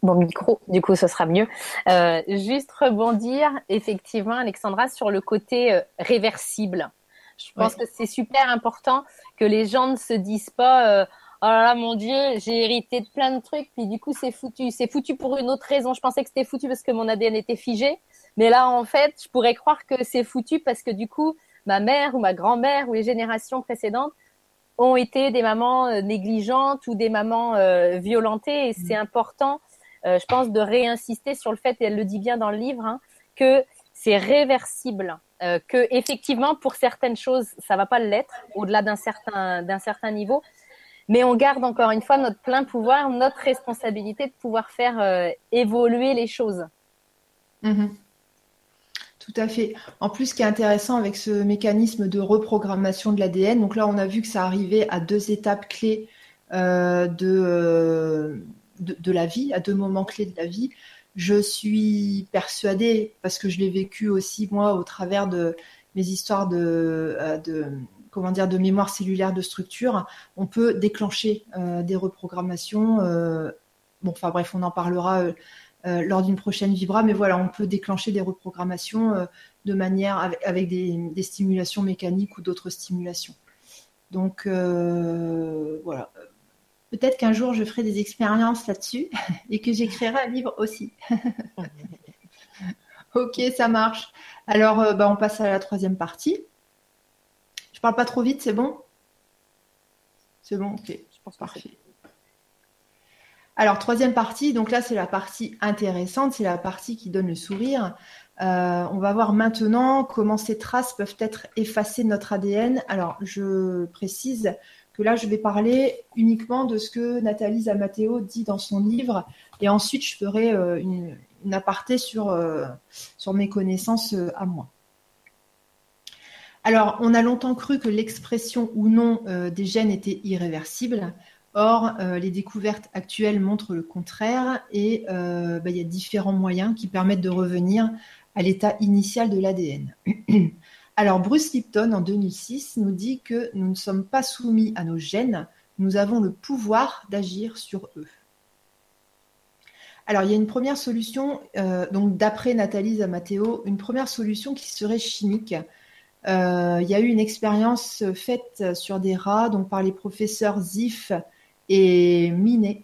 Bon micro, du coup, ce sera mieux. Euh, juste rebondir, effectivement, Alexandra, sur le côté réversible. Je pense que c'est super important que les gens ne se disent pas euh, oh là là mon dieu j'ai hérité de plein de trucs puis du coup c'est foutu. C'est foutu pour une autre raison. Je pensais que c'était foutu parce que mon ADN était figé. Mais là en fait je pourrais croire que c'est foutu parce que du coup ma mère ou ma grand-mère ou les générations précédentes ont été des mamans euh, négligentes ou des mamans euh, violentées. Et c'est mm. important je pense de réinsister sur le fait et elle le dit bien dans le livre hein, que c'est réversible euh, que effectivement pour certaines choses ça va pas l'être au-delà d'un certain d'un certain niveau mais on garde encore une fois notre plein pouvoir notre responsabilité de pouvoir faire euh, évoluer les choses mhm. Tout à fait. En plus, ce qui est intéressant avec ce mécanisme de reprogrammation de l'ADN, donc là, on a vu que ça arrivait à deux étapes clés euh, de, de, la vie, à deux moments clés de la vie. Je suis persuadée, parce que je l'ai vécu aussi moi au travers de mes histoires de, euh, comment dire de mémoire cellulaire de structure, on peut déclencher euh, des reprogrammations. Euh, bon, enfin bref, on en parlera lors d'une prochaine vibra, mais voilà, on peut déclencher des reprogrammations de manière avec, des, stimulations mécaniques ou d'autres stimulations. Donc voilà, Peut-être qu'un jour je ferai des expériences là-dessus et que j'écrirai un livre aussi. ok, ça marche. Alors, euh, bah, on passe à la troisième partie. Je parle pas trop vite, c'est bon? C'est bon, ok. Je pense parfait. Alors, troisième partie, donc là, c'est la partie intéressante, c'est la partie qui donne le sourire. Euh, on va voir maintenant comment ces traces peuvent être effacées de notre ADN. Alors, je précise là, je vais parler uniquement de ce que Nathalie Zamateo dit dans son livre, et ensuite je ferai euh, une, aparté sur, euh, sur mes connaissances à moi. Alors, on a longtemps cru que l'expression ou non des gènes était irréversible. Or, les découvertes actuelles montrent le contraire et bah, il y a différents moyens qui permettent de revenir à l'état initial de l'ADN. Alors Bruce Lipton, en 2006, nous dit que nous ne sommes pas soumis à nos gènes, nous avons le pouvoir d'agir sur eux. Alors il y a une première solution, euh, donc d'après Nathalie Zamateo, une première solution qui serait chimique. Euh, il y a eu une expérience faite sur des rats, par les professeurs Ziff et Minet,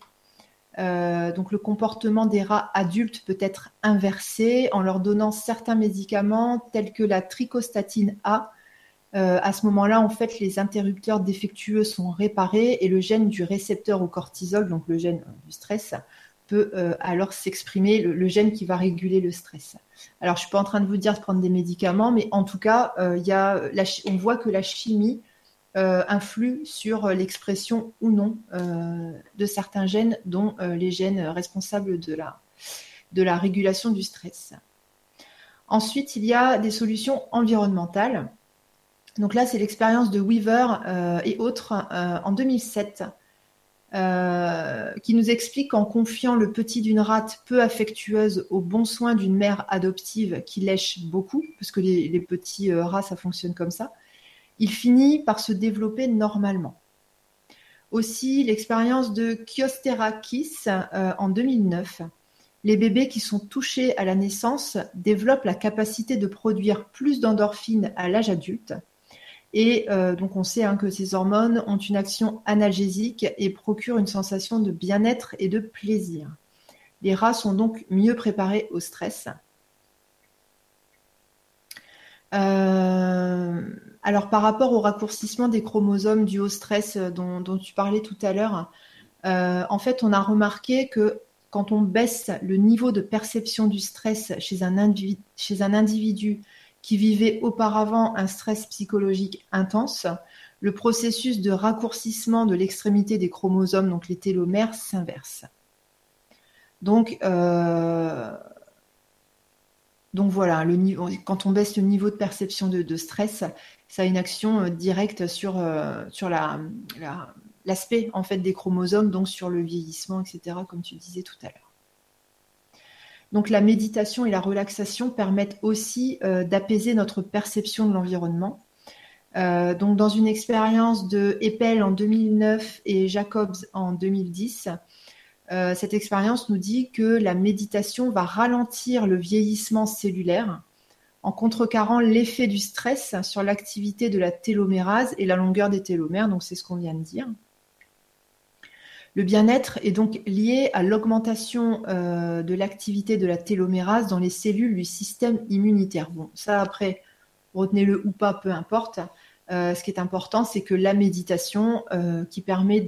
euh, donc le comportement des rats adultes peut être inversé en leur donnant certains médicaments tels que la trichostatine A. Euh, à ce moment-là, en fait, les interrupteurs défectueux sont réparés et le gène du récepteur au cortisol, donc le gène du stress, peut euh, alors s'exprimer, le, gène qui va réguler le stress. Alors, je suis pas en train de vous dire de prendre des médicaments, mais en tout cas, y a on voit que la chimie influe sur l'expression ou non de certains gènes, dont les gènes responsables de la, de la régulation du stress. Ensuite, il y a des solutions environnementales. Donc là, c'est l'expérience de Weaver et autres en 2007 euh, qui nous explique qu'en confiant le petit d'une rate peu affectueuse au bon soin d'une mère adoptive qui lèche beaucoup, parce que les, petits euh, rats, ça fonctionne comme ça, il finit par se développer normalement. Aussi, l'expérience de Kiosterakis euh, en 2009. Les bébés qui sont touchés à la naissance développent la capacité de produire plus d'endorphines à l'âge adulte, et euh, donc on sait hein, que ces hormones ont une action analgésique et procurent une sensation de bien-être et de plaisir. Les rats sont donc mieux préparés au stress. Euh, alors par rapport au raccourcissement des chromosomes dû au stress dont, tu parlais tout à l'heure, euh, en fait on a remarqué que quand on baisse le niveau de perception du stress chez un individu qui vivait auparavant un stress psychologique intense, le processus de raccourcissement de l'extrémité des chromosomes, donc les télomères, s'inverse. Donc, euh, voilà, quand on baisse le niveau de perception de, stress, ça a une action euh, directe sur, euh, l'aspect en fait des chromosomes, donc sur le vieillissement, etc., comme tu disais tout à l'heure. Donc la méditation et la relaxation permettent aussi euh, d'apaiser notre perception de l'environnement. Euh, donc dans une expérience de Eppel en 2009 et Jacobs en 2010, euh, cette expérience nous dit que la méditation va ralentir le vieillissement cellulaire en contrecarrant l'effet du stress sur l'activité de la télomérase et la longueur des télomères. Donc c'est ce qu'on vient de dire. Le bien-être est donc lié à l'augmentation euh, de l'activité de la télomérase dans les cellules du système immunitaire. Bon, ça après, retenez-le ou pas, peu importe. Euh, ce qui est important, c'est que la méditation, euh, qui permet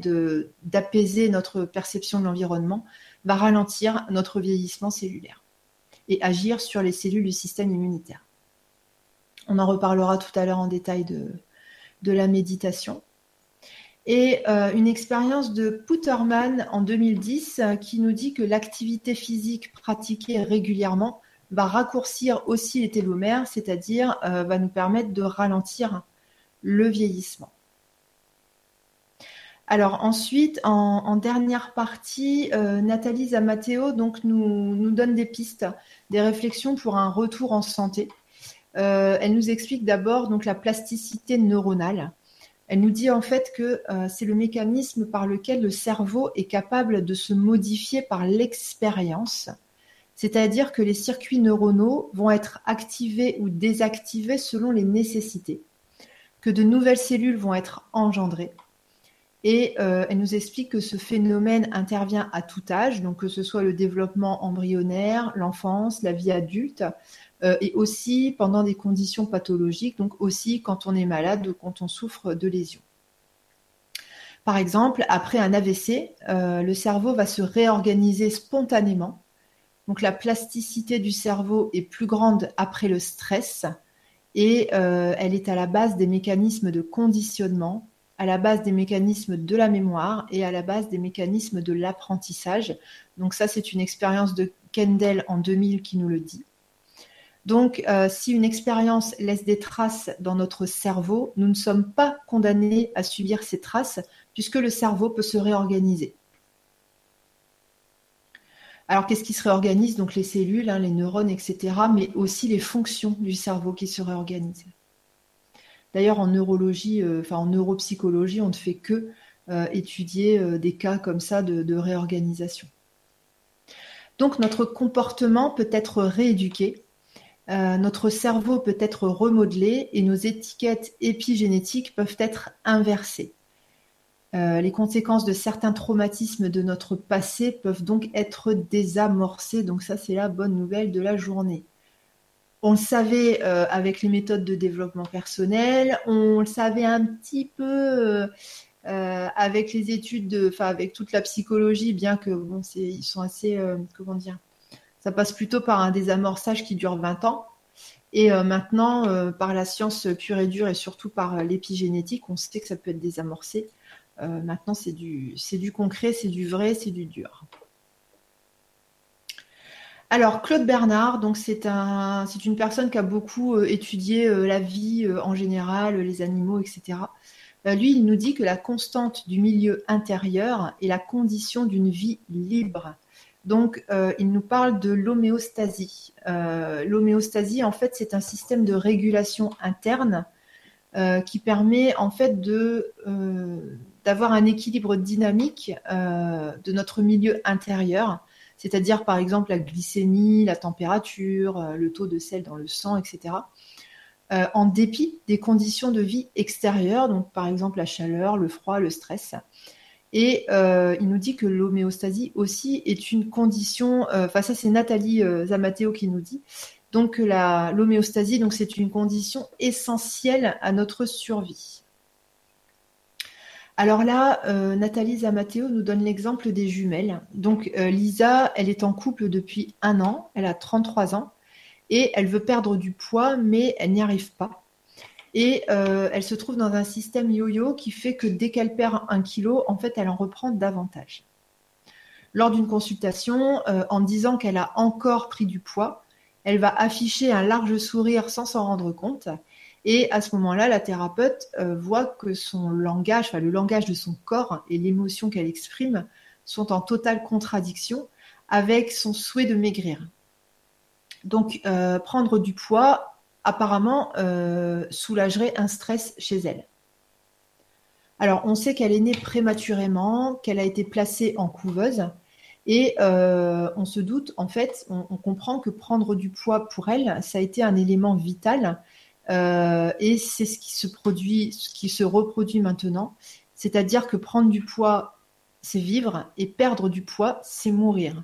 d'apaiser notre perception de l'environnement, va ralentir notre vieillissement cellulaire et agir sur les cellules du système immunitaire. On en reparlera tout à l'heure en détail de la méditation et euh, une expérience de Putterman en 2010 euh, qui nous dit que l'activité physique pratiquée régulièrement va raccourcir aussi les télomères, c'est-à-dire euh, va nous permettre de ralentir le vieillissement. Alors ensuite, en, dernière partie, Nathalie Zamateo donc nous, donne des pistes, des réflexions pour un retour en santé. elle nous explique d'abord la plasticité neuronale. Elle nous dit en fait que euh, c'est le mécanisme par lequel le cerveau est capable de se modifier par l'expérience, c'est-à-dire que les circuits neuronaux vont être activés ou désactivés selon les nécessités, que de nouvelles cellules vont être engendrées. Et euh, elle nous explique que ce phénomène intervient à tout âge, donc que ce soit le développement embryonnaire, l'enfance, la vie adulte, et aussi pendant des conditions pathologiques, donc aussi quand on est malade ou quand on souffre de lésions. Par exemple, après un AVC, euh, le cerveau va se réorganiser spontanément. Donc la plasticité du cerveau est plus grande après le stress et euh, elle est à la base des mécanismes de conditionnement, à la base des mécanismes de la mémoire et à la base des mécanismes de l'apprentissage. Donc ça, c'est une expérience de Kendall en 2000 qui nous le dit. Donc, euh, si une expérience laisse des traces dans notre cerveau, nous ne sommes pas condamnés à subir ces traces puisque le cerveau peut se réorganiser. Alors, qu'est-ce qui se réorganise? Donc, les cellules, hein, les neurones, etc., mais aussi les fonctions du cerveau qui se réorganisent. D'ailleurs, en neurologie, euh, en neuropsychologie, on ne fait que euh, étudier des cas comme ça de réorganisation. Donc, notre comportement peut être rééduqué euh, notre cerveau peut être remodelé et nos étiquettes épigénétiques peuvent être inversées. Euh, les conséquences de certains traumatismes de notre passé peuvent donc être désamorcées. Donc ça, c'est la bonne nouvelle de la journée. On le savait euh, avec les méthodes de développement personnel, on le savait un petit peu avec les études, de, enfin avec toute la psychologie, bien que ils sont assez, comment dire, ça passe plutôt par un désamorçage qui dure 20 ans. Et maintenant, par la science pure et dure et surtout par l'épigénétique, on sait que ça peut être désamorcé. maintenant, c'est du, du concret, c'est du vrai, c'est du dur. Alors Claude Bernard, donc c'est un, c'est une personne qui a beaucoup étudié la vie en général, les animaux, etc. lui, il nous dit que la constante du milieu intérieur est la condition d'une vie libre. Donc, euh, il nous parle de l'homéostasie. Euh, l'homéostasie, en fait, c'est un système de régulation interne euh, qui permet, en fait, d'avoir un équilibre dynamique de notre milieu intérieur, c'est-à-dire, par exemple, la glycémie, la température, le taux de sel dans le sang, etc. en dépit des conditions de vie extérieures, donc par exemple la chaleur, le froid, le stress. Et euh, il nous dit que l'homéostasie aussi est une condition, euh, enfin ça c'est Nathalie euh, Zamateo qui nous dit, donc l'homéostasie, c'est une condition essentielle à notre survie. Alors là, Nathalie Zamateo nous donne l'exemple des jumelles. Donc Lisa, elle est en couple depuis un an, elle a 33 ans, et elle veut perdre du poids, mais elle n'y arrive pas. Et euh, elle se trouve dans un système yo-yo qui fait que dès qu'elle perd un kilo, en fait, elle en reprend davantage. Lors d'une consultation, euh, en disant qu'elle a encore pris du poids, elle va afficher un large sourire sans s'en rendre compte. Et à ce moment-là, la thérapeute euh, voit que son langage, enfin le langage de son corps et l'émotion qu'elle exprime sont en totale contradiction avec son souhait de maigrir. Donc, prendre du poids apparemment euh, soulagerait un stress chez elle. Alors, on sait qu'elle est née prématurément, qu'elle a été placée en couveuse, et euh, on se doute, en fait, on, comprend que prendre du poids pour elle, ça a été un élément vital, euh, et c'est ce qui se produit, ce qui se reproduit maintenant, c'est-à-dire que prendre du poids, c'est vivre, et perdre du poids, c'est mourir.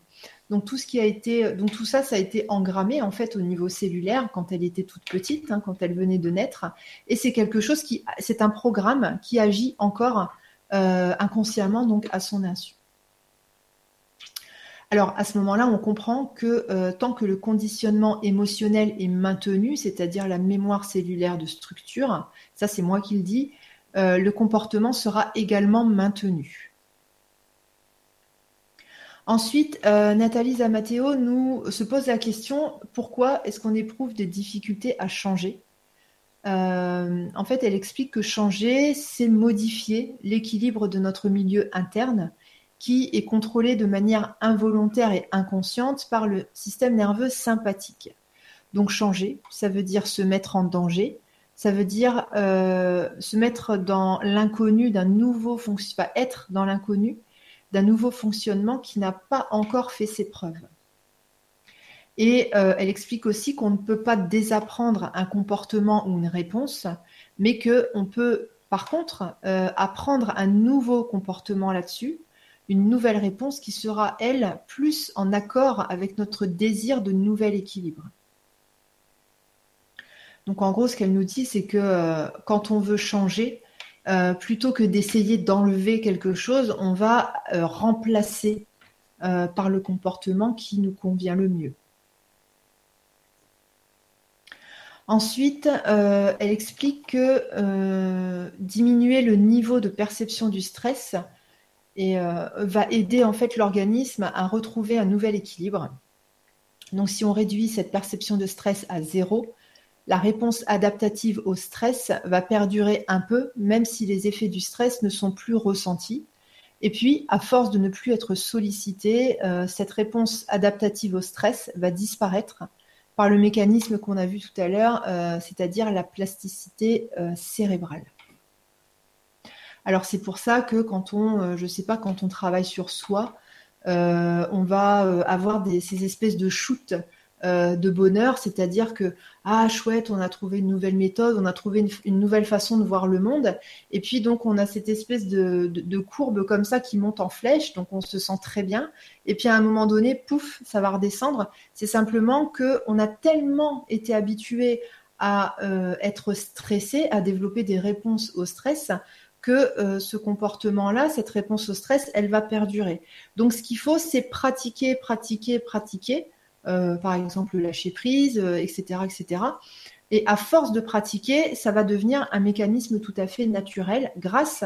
Donc tout ce qui a été, tout ça, ça a été engrammé en fait au niveau cellulaire quand elle était toute petite, hein, quand elle venait de naître, et c'est quelque chose qui, c'est un programme qui agit encore euh, inconsciemment à son insu. Alors à ce moment-là, on comprend que euh, tant que le conditionnement émotionnel est maintenu, c'est-à-dire la mémoire cellulaire de structure, ça c'est moi qui le dis, euh, le comportement sera également maintenu. Ensuite, euh, Nathalie Zamateo nous se pose la question pourquoi est-ce qu'on éprouve des difficultés à changer? Euh, En fait, elle explique que changer, c'est modifier l'équilibre de notre milieu interne qui est contrôlé de manière involontaire et inconsciente par le système nerveux sympathique. Donc changer, ça veut dire se mettre en danger, ça veut dire euh, se mettre dans l'inconnu d'un nouveau fonctionnement, être dans l'inconnu d'un nouveau fonctionnement qui n'a pas encore fait ses preuves. Et euh, elle explique aussi qu'on ne peut pas désapprendre un comportement ou une réponse, mais qu'on peut par contre euh, apprendre un nouveau comportement là-dessus, une nouvelle réponse qui sera, elle, plus en accord avec notre désir de nouvel équilibre. Donc en gros, ce qu'elle nous dit, c'est que euh, quand on veut changer, euh, plutôt que d'essayer d'enlever quelque chose, on va euh, remplacer euh, par le comportement qui nous convient le mieux. Ensuite, elle explique que diminuer le niveau de perception du stress va aider en fait l'organisme à retrouver un nouvel équilibre. Donc, si on réduit cette perception de stress à zéro, la réponse adaptative au stress va perdurer un peu, même si les effets du stress ne sont plus ressentis. Et puis, à force de ne plus être sollicité, euh, cette réponse adaptative au stress va disparaître par le mécanisme qu'on a vu tout à l'heure, euh, c'est-à-dire la plasticité euh, cérébrale. Alors c'est pour ça que quand on, sais pas, quand on travaille sur soi, on va avoir ces espèces de shoots euh, de bonheur, c'est-à-dire que ah chouette, on a trouvé une nouvelle méthode, on a trouvé une, nouvelle façon de voir le monde, et puis donc on a cette espèce de, courbe comme ça qui monte en flèche, donc on se sent très bien, et puis à un moment donné, pouf, ça va redescendre. C'est simplement que on a tellement été habitué à euh, être stressé, à développer des réponses au stress, que euh, ce comportement-là, cette réponse au stress, elle va perdurer. Donc ce qu'il faut, c'est pratiquer, pratiquer, pratiquer par exemple le lâcher prise, etc., etc. Et à force de pratiquer, ça va devenir un mécanisme tout à fait naturel grâce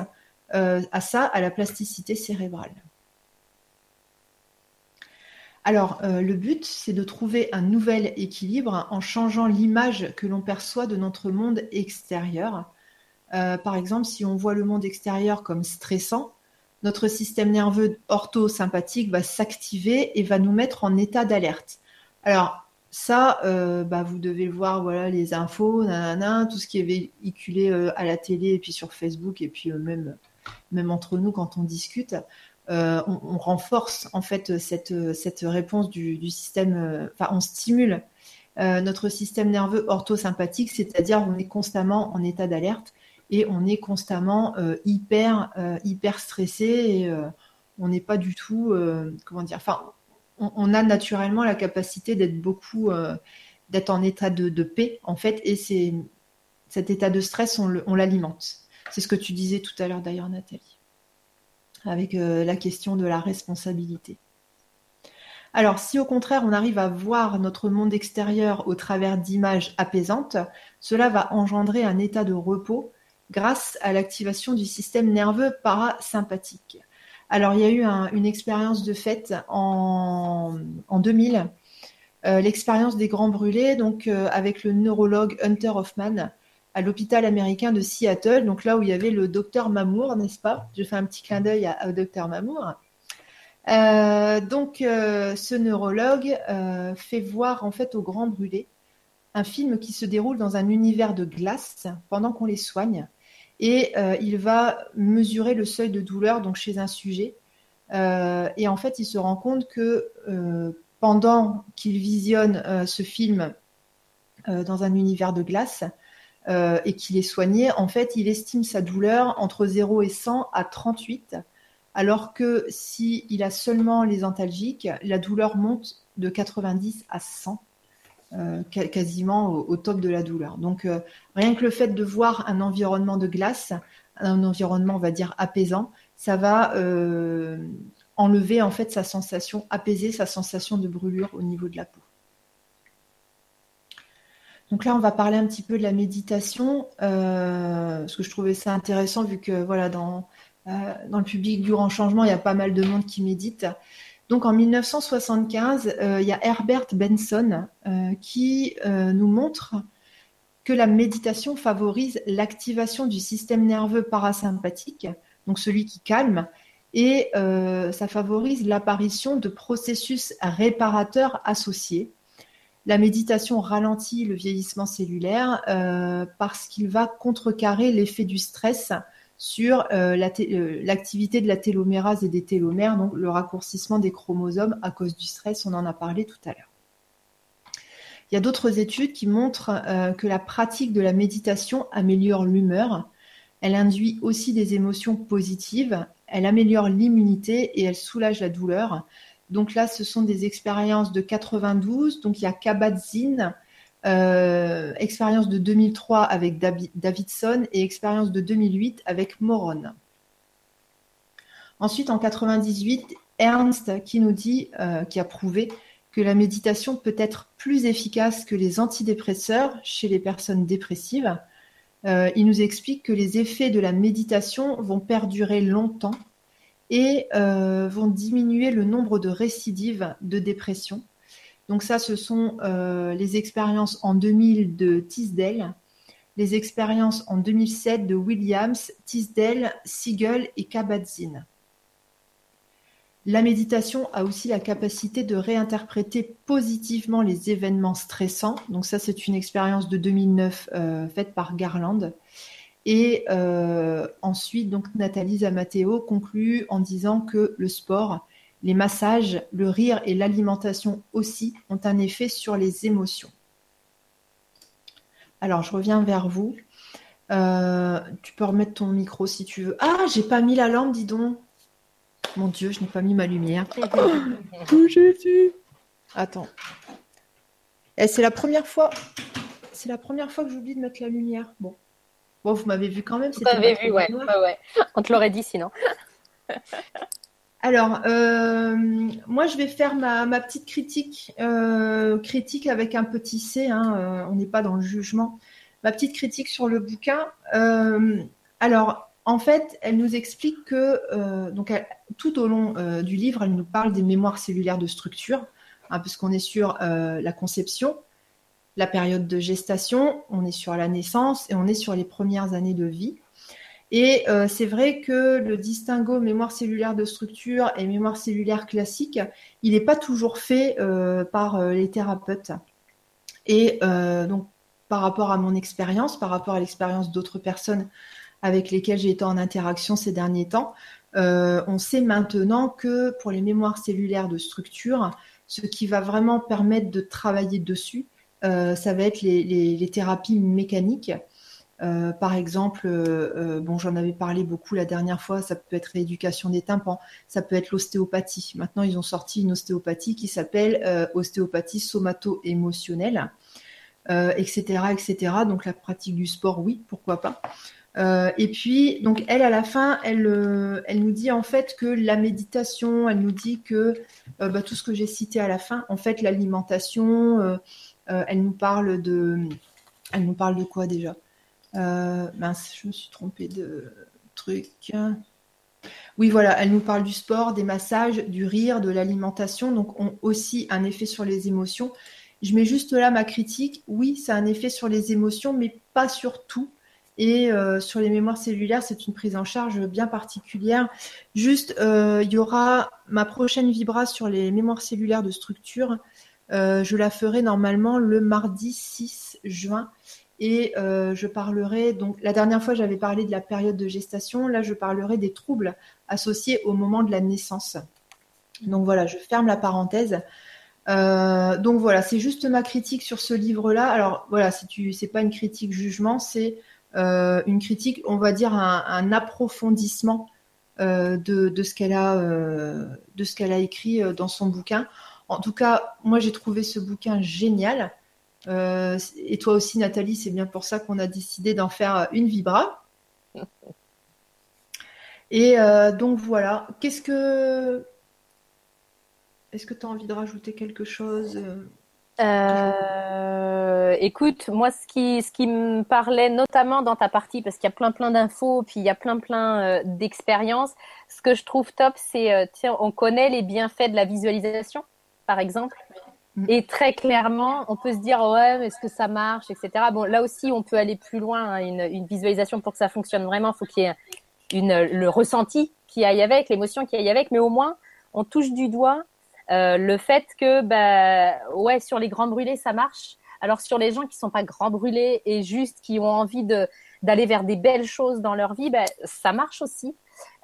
à ça, à la plasticité cérébrale. Alors, le but, c'est de trouver un nouvel équilibre en changeant l'image que l'on perçoit de notre monde extérieur. par exemple, si on voit le monde extérieur comme stressant, notre système nerveux orthosympathique va s'activer et va nous mettre en état d'alerte. Alors, ça, euh, bah, vous devez voir voilà, les infos, tout ce qui est véhiculé euh, à la télé et puis sur Facebook et puis euh, même, entre nous quand on discute. On, renforce en fait cette, réponse du, système, enfin on stimule notre système nerveux orthosympathique, c'est-à-dire on est constamment en état d'alerte et on est constamment hyper hyper stressé et on n'est pas du tout comment dire on, a naturellement la capacité d'être beaucoup, euh, d'être en état de, paix, en fait, et c'est cet état de stress, on l'alimente. C'est ce que tu disais tout à l'heure d'ailleurs, Nathalie, avec euh, la question de la responsabilité. Alors, si au contraire on arrive à voir notre monde extérieur au travers d'images apaisantes, cela va engendrer un état de repos grâce à l'activation du système nerveux parasympathique. Alors, il y a eu une expérience de fête en, 2000, euh, l'expérience des grands brûlés, donc euh, avec le neurologue Hunter Hoffman à l'hôpital américain de Seattle, donc là où il y avait le docteur Mamour, n'est-ce pas? Je fais un petit clin d'œil au docteur Mamour. Euh, donc, ce neurologue fait voir en fait aux grands brûlés un film qui se déroule dans un univers de glace pendant qu'on les soigne et euh, il va mesurer le seuil de douleur donc chez un sujet. Euh, et en fait, il se rend compte que euh, pendant qu'il visionne ce film dans un univers de glace et qu'il est soigné, en fait, il estime sa douleur entre 0 et 100 à 38, alors que s'il a seulement les antalgiques, la douleur monte de 90 à 100. Euh, quasiment au, top de la douleur. Donc euh, rien que le fait de voir un environnement de glace, un environnement on va dire apaisant, ça va euh, enlever en fait sa sensation, apaiser sa sensation de brûlure au niveau de la peau. Donc là, on va parler un petit peu de la méditation, parce que je trouvais ça intéressant vu que voilà dans dans le public du grand changement, il y a pas mal de monde qui médite. Donc en 1975, euh, il y a Herbert Benson euh, qui euh, nous montre que la méditation favorise l'activation du système nerveux parasympathique, donc celui qui calme, et ça favorise l'apparition de processus réparateurs associés. La méditation ralentit le vieillissement cellulaire parce qu'il va contrecarrer l'effet du stress sur euh, euh, l'activité de la télomérase et des télomères, donc le raccourcissement des chromosomes à cause du stress, on en a parlé tout à l'heure. Il y a d'autres études qui montrent euh, que la pratique de la méditation améliore l'humeur, elle induit aussi des émotions positives, elle améliore l'immunité et elle soulage la douleur. Donc là, ce sont des expériences de 92, donc il y a Kabat-Zinn, euh, expérience de 2003 avec Davidson et expérience de 2008 avec Moron. Ensuite, en 98, Ernst qui nous dit, euh, qui a prouvé que la méditation peut être plus efficace que les antidépresseurs chez les personnes dépressives. Euh, il nous explique que les effets de la méditation vont perdurer longtemps et vont diminuer le nombre de récidives de dépression donc ça, ce sont euh, les expériences en 2000 de Tisdale, les expériences en 2007 de Williams, Tisdale, Siegel et Kabat-Zinn. La méditation a aussi la capacité de réinterpréter positivement les événements stressants. Donc ça, c'est une expérience de 2009 euh, faite par Garland. Et euh, ensuite, donc Nathalie Zamateo conclut en disant que le sport les massages, le rire et l'alimentation aussi ont un effet sur les émotions. Alors, je reviens vers vous. Euh, tu peux remettre ton micro si tu veux. Ah, j'ai pas mis la lampe, dis donc. Mon Dieu, je n'ai pas mis ma lumière. oh, Jésus? Attends. Et eh, c'est la première fois. C'est la première fois que j'oublie de mettre la lumière. Bon. Bon, vous m'avez vu quand même. Vous m'avez vu, ouais, ouais, ouais. On te l'aurait dit sinon. Alors, moi, je vais faire ma, petite critique, critique avec un petit C, hein, on n'est pas dans le jugement. Ma petite critique sur le bouquin. alors, en fait, elle nous explique que, donc, tout au long du livre, elle nous parle des mémoires cellulaires de structure, hein, puisqu'on est sur la conception, la période de gestation, on est sur la naissance et on est sur les premières années de vie. Et euh, c'est vrai que le distinguo mémoire cellulaire de structure et mémoire cellulaire classique, il n'est pas toujours fait euh, par euh, les thérapeutes. Et donc, par rapport à mon expérience, par rapport à l'expérience d'autres personnes avec lesquelles j'ai été en interaction ces derniers temps, on sait maintenant que pour les mémoires cellulaires de structure, ce qui va vraiment permettre de travailler dessus, ça va être les thérapies mécaniques euh, par exemple, euh, euh, bon, j'en avais parlé beaucoup la dernière fois, ça peut être rééducation des tympans, ça peut être l'ostéopathie. Maintenant, ils ont sorti une ostéopathie qui s'appelle ostéopathie somato-émotionnelle, etc., etc. Donc la pratique du sport, oui, pourquoi pas. et puis, donc elle, à la fin, elle, elle nous dit en fait que la méditation, elle nous dit que bah, tout ce que j'ai cité à la fin, en fait, l'alimentation, elle nous parle de, elle nous parle de quoi déjà? Euh, mince, je me suis trompée de truc. Oui, voilà, elle nous parle du sport, des massages, du rire, de l'alimentation, donc ont aussi un effet sur les émotions. Je mets juste là ma critique. Oui, ça a un effet sur les émotions, mais pas sur tout. Et euh, sur les mémoires cellulaires, c'est une prise en charge bien particulière. Juste, euh, il y aura ma prochaine vibra sur les mémoires cellulaires de structure. je la ferai normalement le mardi 6 juin. Et euh, je parlerai, donc la dernière fois j'avais parlé de la période de gestation, là je parlerai des troubles associés au moment de la naissance. Donc voilà, je ferme la parenthèse. Euh, donc voilà, c'est juste ma critique sur ce livre-là. Alors voilà, si tu, c'est pas une critique jugement, c'est euh, une critique, on va dire un, approfondissement de, ce qu'elle a écrit dans son bouquin. En tout cas, moi j'ai trouvé ce bouquin génial. Euh, et toi aussi, Nathalie, c'est bien pour ça qu'on a décidé d'en faire une vibra. Et euh, donc voilà. Qu'est-ce que. Est-ce que tu as envie de rajouter quelque chose euh, écoute, moi, ce qui, ce qui me parlait notamment dans ta partie, parce qu'il y a plein plein d'infos, puis il y a plein plein d'expériences, ce que je trouve top, c'est, tiens, on connaît les bienfaits de la visualisation, par exemple. Mm. Et très clairement, on peut se dire ouais, est-ce que ça marche, etc. Bon, là aussi, on peut aller plus loin. Hein, une, une, visualisation pour que ça fonctionne vraiment, faut qu'il y ait une, le ressenti qui aille avec, l'émotion qui aille avec. Mais au moins, on touche du doigt euh, le fait que bah ouais, sur les grands brûlés, ça marche. Alors sur les gens qui sont pas grands brûlés et juste qui ont envie de d'aller vers des belles choses dans leur vie, bah, ça marche aussi.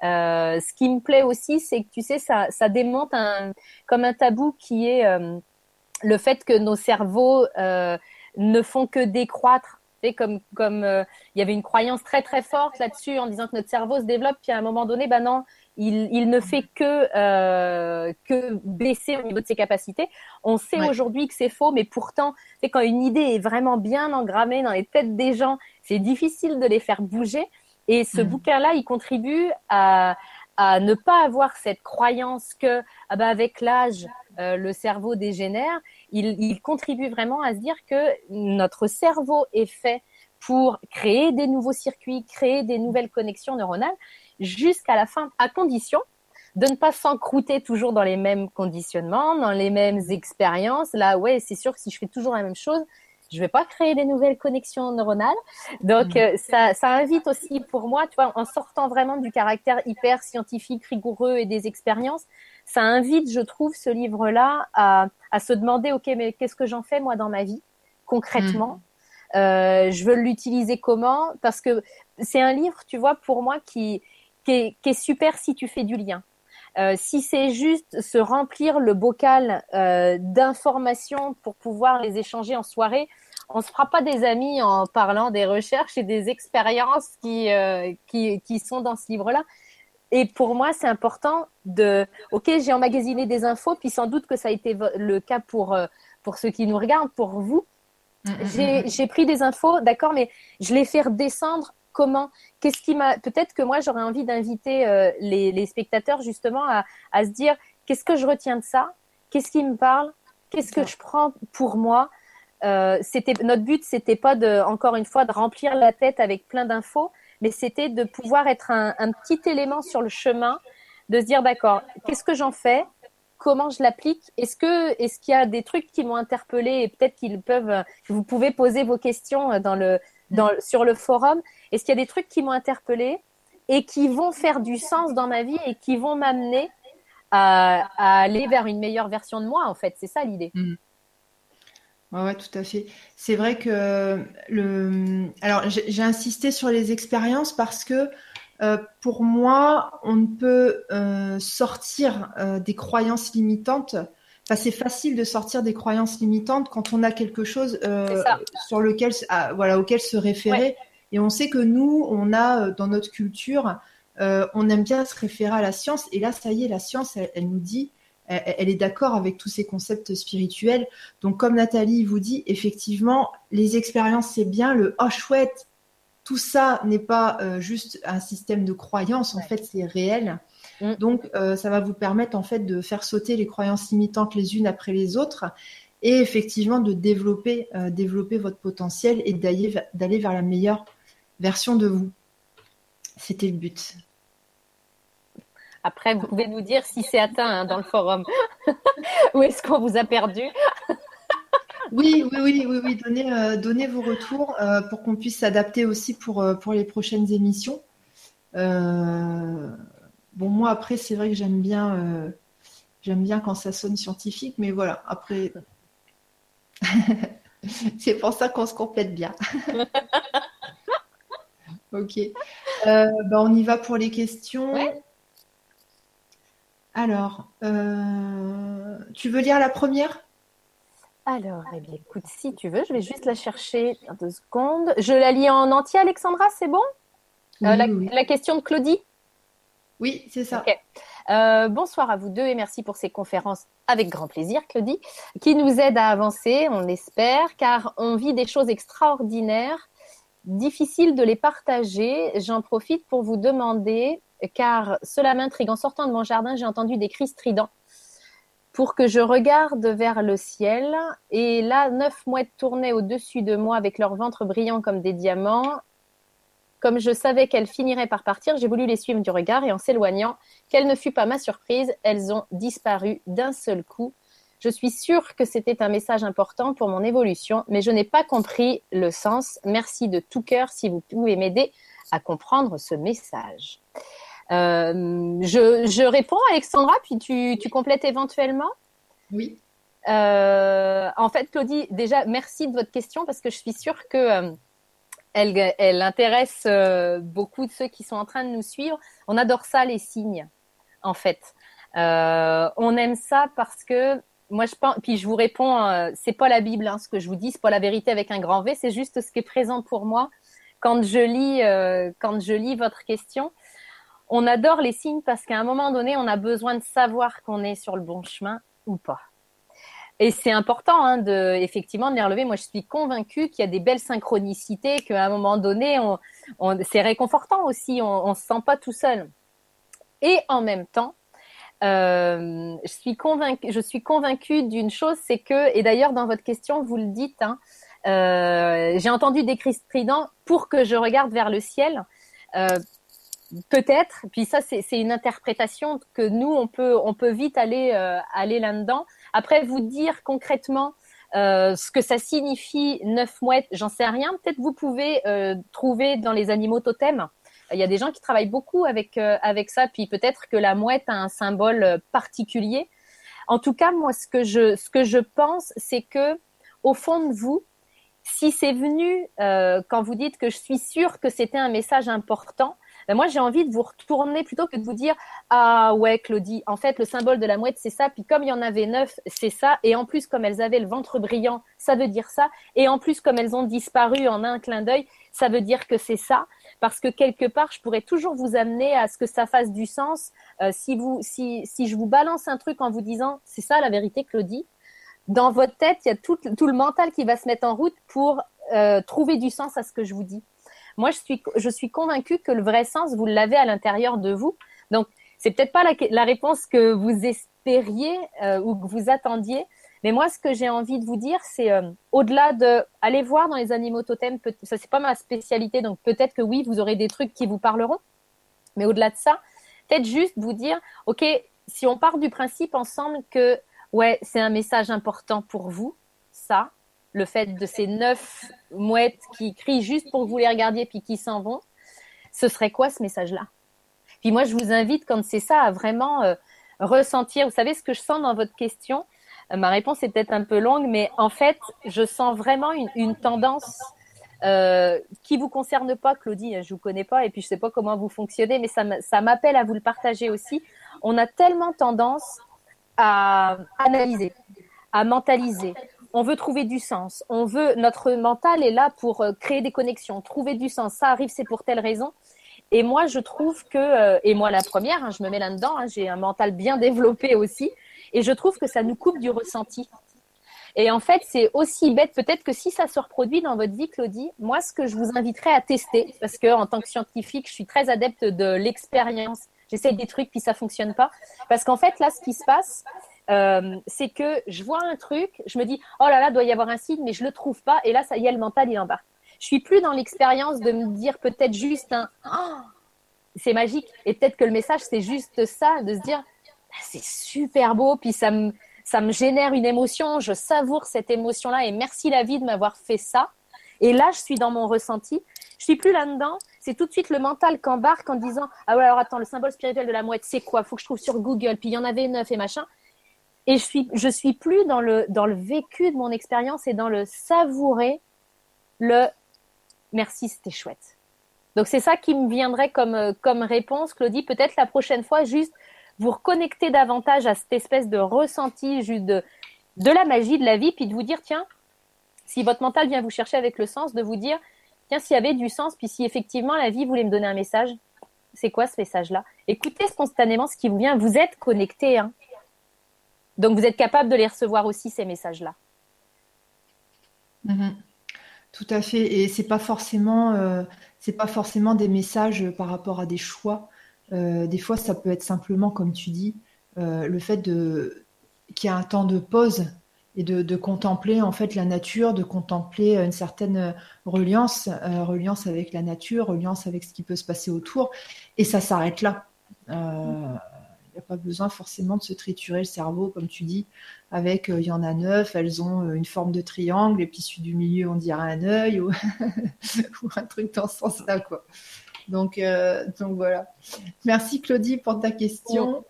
Euh, ce qui me plaît aussi, c'est que tu sais, ça, ça démonte un, comme un tabou qui est euh, le fait que nos cerveaux euh, ne font que décroître. Comme comme euh, il y avait une croyance très très forte là-dessus en disant que notre cerveau se développe, puis à un moment donné, ben non, il, il ne fait que euh, que baisser au niveau de ses capacités. On sait aujourd'hui que c'est faux, mais pourtant, c'est quand une idée est vraiment bien engrammée dans les têtes des gens, c'est difficile de les faire bouger. Et ce mm. bouquin-là, il contribue à, à ne pas avoir cette croyance que ah ben avec l'âge euh, le cerveau dégénère, il, contribue vraiment à se dire que notre cerveau est fait pour créer des nouveaux circuits, créer des nouvelles connexions neuronales, jusqu'à la fin, à condition de ne pas s'encrouter toujours dans les mêmes conditionnements, dans les mêmes expériences. Là, ouais, c'est sûr que si je fais toujours la même chose, je vais pas créer des nouvelles connexions neuronales. Donc, mm. euh, ça, ça invite aussi pour moi, tu vois, en sortant vraiment du caractère hyper scientifique, rigoureux et des expériences, ça invite, je trouve, ce livre-là à, à, se demander, ok, mais qu'est-ce que j'en fais moi dans ma vie concrètement? Mm. euh, Je veux l'utiliser comment? Parce que c'est un livre, tu vois, pour moi qui, qui, est, qui est super si tu fais du lien. Euh, si c'est juste se remplir le bocal euh, d'informations pour pouvoir les échanger en soirée, on se fera pas des amis en parlant des recherches et des expériences qui, euh, qui, qui sont dans ce livre-là. Et pour moi, c'est important de, ok, j'ai emmagasiné des infos, puis sans doute que ça a été le cas pour, pour ceux qui nous regardent, pour vous. Mm, mm, mm, j'ai pris des infos, d'accord, mais je les fais redescendre comment, qu'est-ce qui m'a, peut-être que moi j'aurais envie d'inviter euh, les, spectateurs justement à, à se dire qu'est-ce que je retiens de ça, qu'est-ce qui me parle, qu'est-ce que je prends pour moi? Euh, c'était notre but, c'était pas de, encore une fois, de remplir la tête avec plein d'infos, mais c'était de pouvoir être un, un, petit élément sur le chemin, de se dire d'accord, qu'est-ce que j'en fais, comment je l'applique? Est-ce que est-ce qu'il y a des trucs qui m'ont interpellé et peut-être qu'ils peuvent vous pouvez poser vos questions dans le dans sur le forum? Est-ce qu'il y a des trucs qui m'ont interpellé et qui vont faire du sens dans ma vie et qui vont m'amener à, aller vers une meilleure version de moi en fait, c'est ça l'idée. Mmh. Ouais, tout à fait. C'est vrai que le alors j'ai insisté sur les expériences parce que euh, pour moi, on ne peut euh, sortir euh, des croyances limitantes. Enfin, c'est facile de sortir des croyances limitantes quand on a quelque chose sur lequel, ah, voilà, auquel se référer. Et on sait que nous, on a dans notre culture, on aime bien se référer à la science. Et là, ça y est, la science, elle, nous dit, elle, est d'accord avec tous ces concepts spirituels. Donc, comme Nathalie vous dit, effectivement, les expériences, c'est bien. Le oh chouette, tout ça n'est pas euh, juste un système de croyance, en fait, c'est réel. Mm. Donc, euh, ça va vous permettre en fait de faire sauter les croyances limitantes les unes après les autres et effectivement de développer, euh, développer votre potentiel et d'aller vers la meilleure version de vous. C'était le but. Après, vous pouvez nous dire si c'est atteint hein, dans le forum. Ou est-ce qu'on vous a perdu? Oui, oui, oui, oui, oui. Donnez, euh, donnez vos retours euh, pour qu'on puisse s'adapter aussi pour, euh, pour les prochaines émissions. bon, moi, après, c'est vrai que j'aime bien, j'aime bien quand ça sonne scientifique, mais voilà, après, c'est pour ça qu'on se complète bien. Ok. Ben, on y va pour les questions. Alors, tu veux lire la première? Alors, eh bien, écoute, si tu veux, je vais juste la chercher deux secondes. Je la lis en entier, Alexandra, c'est bon? Euh, la, question de Claudie? Oui, c'est ça. Euh, bonsoir à vous deux et merci pour ces conférences avec grand plaisir, Claudie, qui nous aident à avancer, on l'espère, car on vit des choses extraordinaires, difficiles de les partager. J'en profite pour vous demander, car cela m'intrigue. En sortant de mon jardin, j'ai entendu des cris stridents pour que je regarde vers le ciel. Et là, neuf mouettes tournaient au-dessus de moi avec leur ventre brillant comme des diamants. Comme je savais qu'elles finiraient par partir, j'ai voulu les suivre du regard et en s'éloignant, quelle ne fut pas ma surprise, elles ont disparu d'un seul coup. Je suis sûre que c'était un message important pour mon évolution, mais je n'ai pas compris le sens. Merci de tout cœur si vous pouvez m'aider à comprendre ce message. Euh, je, je, réponds, Alexandra, puis tu, tu complètes éventuellement? Oui. Euh, en fait, Claudie, déjà, merci de votre question parce que je suis sûre que euh, elle, elle, intéresse beaucoup de ceux qui sont en train de nous suivre. On adore ça, les signes, en fait. on aime ça parce que moi, je pense, puis je vous réponds, c'est pas la Bible, hein, ce que je vous dis, c'est pas la vérité avec un grand V, c'est juste ce qui est présent pour moi quand je lis, quand je lis votre question on adore les signes parce qu'à un moment donné, on a besoin de savoir qu'on est sur le bon chemin ou pas. Et c'est important hein, de effectivement de les relever. Moi, je suis convaincue qu'il y a des belles synchronicités, qu'à un moment donné, on, c'est réconfortant aussi. On, ne se sent pas tout seul. Et en même temps, euh, je suis convaincue, je suis d'une chose, c'est que, et d'ailleurs dans votre question, vous le dites, hein, euh, j'ai entendu des cris stridents pour que je regarde vers le ciel. Euh, Peut-être. Puis ça, c'est une interprétation que nous, on peut, on peut vite aller, aller là-dedans. Après, vous dire concrètement ce que ça signifie neuf mouettes, j'en sais rien. Peut-être vous pouvez trouver dans les animaux totems. Il y a des gens qui travaillent beaucoup avec avec ça. Puis peut-être que la mouette a un symbole particulier. En tout cas, moi, ce que je ce que je pense, c'est que au fond de vous, si c'est venu quand vous dites que je suis sûre que c'était un message important, ben, moi j'ai envie de vous retourner plutôt que de vous dire ah ouais Claudie, en fait le symbole de la mouette c'est ça, puis comme il y en avait neuf c'est ça, et en plus comme elles avaient le ventre brillant ça veut dire ça, et en plus comme elles ont disparu en un clin d'œil ça veut dire que c'est ça, parce que quelque part je pourrais toujours vous amener à ce que ça fasse du sens euh, si vous si si je vous balance un truc en vous disant c'est ça la vérité Claudie, dans votre tête il y a tout, tout le mental qui va se mettre en route pour euh, trouver du sens à ce que je vous dis. Moi, je suis, je suis convaincue que le vrai sens, vous l'avez à l'intérieur de vous. Donc, c'est peut-être pas la, la, réponse que vous espériez euh, ou que vous attendiez, mais moi, ce que j'ai envie de vous dire, c'est euh, au-delà de aller voir dans les animaux totems, ça c'est pas ma spécialité, donc peut-être que oui, vous aurez des trucs qui vous parleront, mais au-delà de ça, peut-être juste vous dire, ok, si on part du principe ensemble que ouais, c'est un message important pour vous, ça, le fait de ces neuf mouettes qui crient juste pour que vous les regardiez puis qui s'en vont, ce serait quoi ce message-là? Puis moi, je vous invite, quand c'est ça, à vraiment euh, ressentir. Vous savez ce que je sens dans votre question? Ma réponse est peut-être un peu longue, mais en fait, je sens vraiment une, tendance euh, qui vous concerne pas, Claudie. Je vous connais pas et puis je sais pas comment vous fonctionnez, mais ça m'appelle à vous le partager aussi. On a tellement tendance à analyser, à mentaliser, on veut trouver du sens. On veut, notre mental est là pour euh, créer des connexions, trouver du sens. Ça arrive, c'est pour telle raison. Et moi, je trouve que, euh, et moi la première, hein, je me mets là-dedans, hein, j'ai un mental bien développé aussi, et je trouve que ça nous coupe du ressenti. Et en fait, c'est aussi bête, peut-être que si ça se reproduit dans votre vie, Claudie, moi, ce que je vous inviterais à tester, parce que en tant que scientifique, je suis très adepte de l'expérience. J'essaie des trucs puis ça fonctionne pas, parce qu'en fait, là, ce qui se passe, euh, c'est que je vois un truc, je me dis oh là là, doit y avoir un signe, mais je le trouve pas, et là ça y est, le mental il embarque. Je suis plus dans l'expérience de me dire peut-être juste un oh, c'est magique, et peut-être que le message c'est juste ça, de se dire c'est super beau, puis ça me ça me génère une émotion, je savoure cette émotion là, et merci la vie de m'avoir fait ça. Et là, je suis dans mon ressenti. Je suis plus là-dedans. C'est tout de suite le mental qui embarque en disant ah ouais alors attends le symbole spirituel de la mouette c'est quoi? Faut que je trouve sur Google. Puis il y en avait neuf et machin. Et je suis, je suis plus dans le, dans le vécu de mon expérience et dans le savourer le merci, c'était chouette. Donc c'est ça qui me viendrait comme, comme réponse, Claudie. Peut-être la prochaine fois, juste vous reconnecter davantage à cette espèce de ressenti de, la magie de la vie, puis de vous dire, tiens, si votre mental vient vous chercher avec le sens, de vous dire, tiens, s'il y avait du sens, puis si effectivement la vie voulait me donner un message, c'est quoi ce message-là? Écoutez spontanément ce qui vous vient. Vous êtes connecté. Hein. Donc vous êtes capable de les recevoir aussi ces messages-là. Mhm. Tout à fait. Et c'est pas euh, pas forcément des messages par rapport à des choix. Euh, des fois, ça peut être simplement, comme tu dis, euh, le fait de qu'il y a un temps de pause et de, contempler en fait la nature, de contempler une certaine reliance, reliance avec la nature, reliance avec ce qui peut se passer autour, et ça s'arrête là. Il n'y a pas besoin forcément de se triturer le cerveau, comme tu dis, avec euh, il y en a neuf, elles ont euh, une forme de triangle, et puis celui du milieu, on dirait un œil, ou, un truc dans ce sens-là, quoi. Donc, euh, donc voilà. Merci Claudie pour ta question.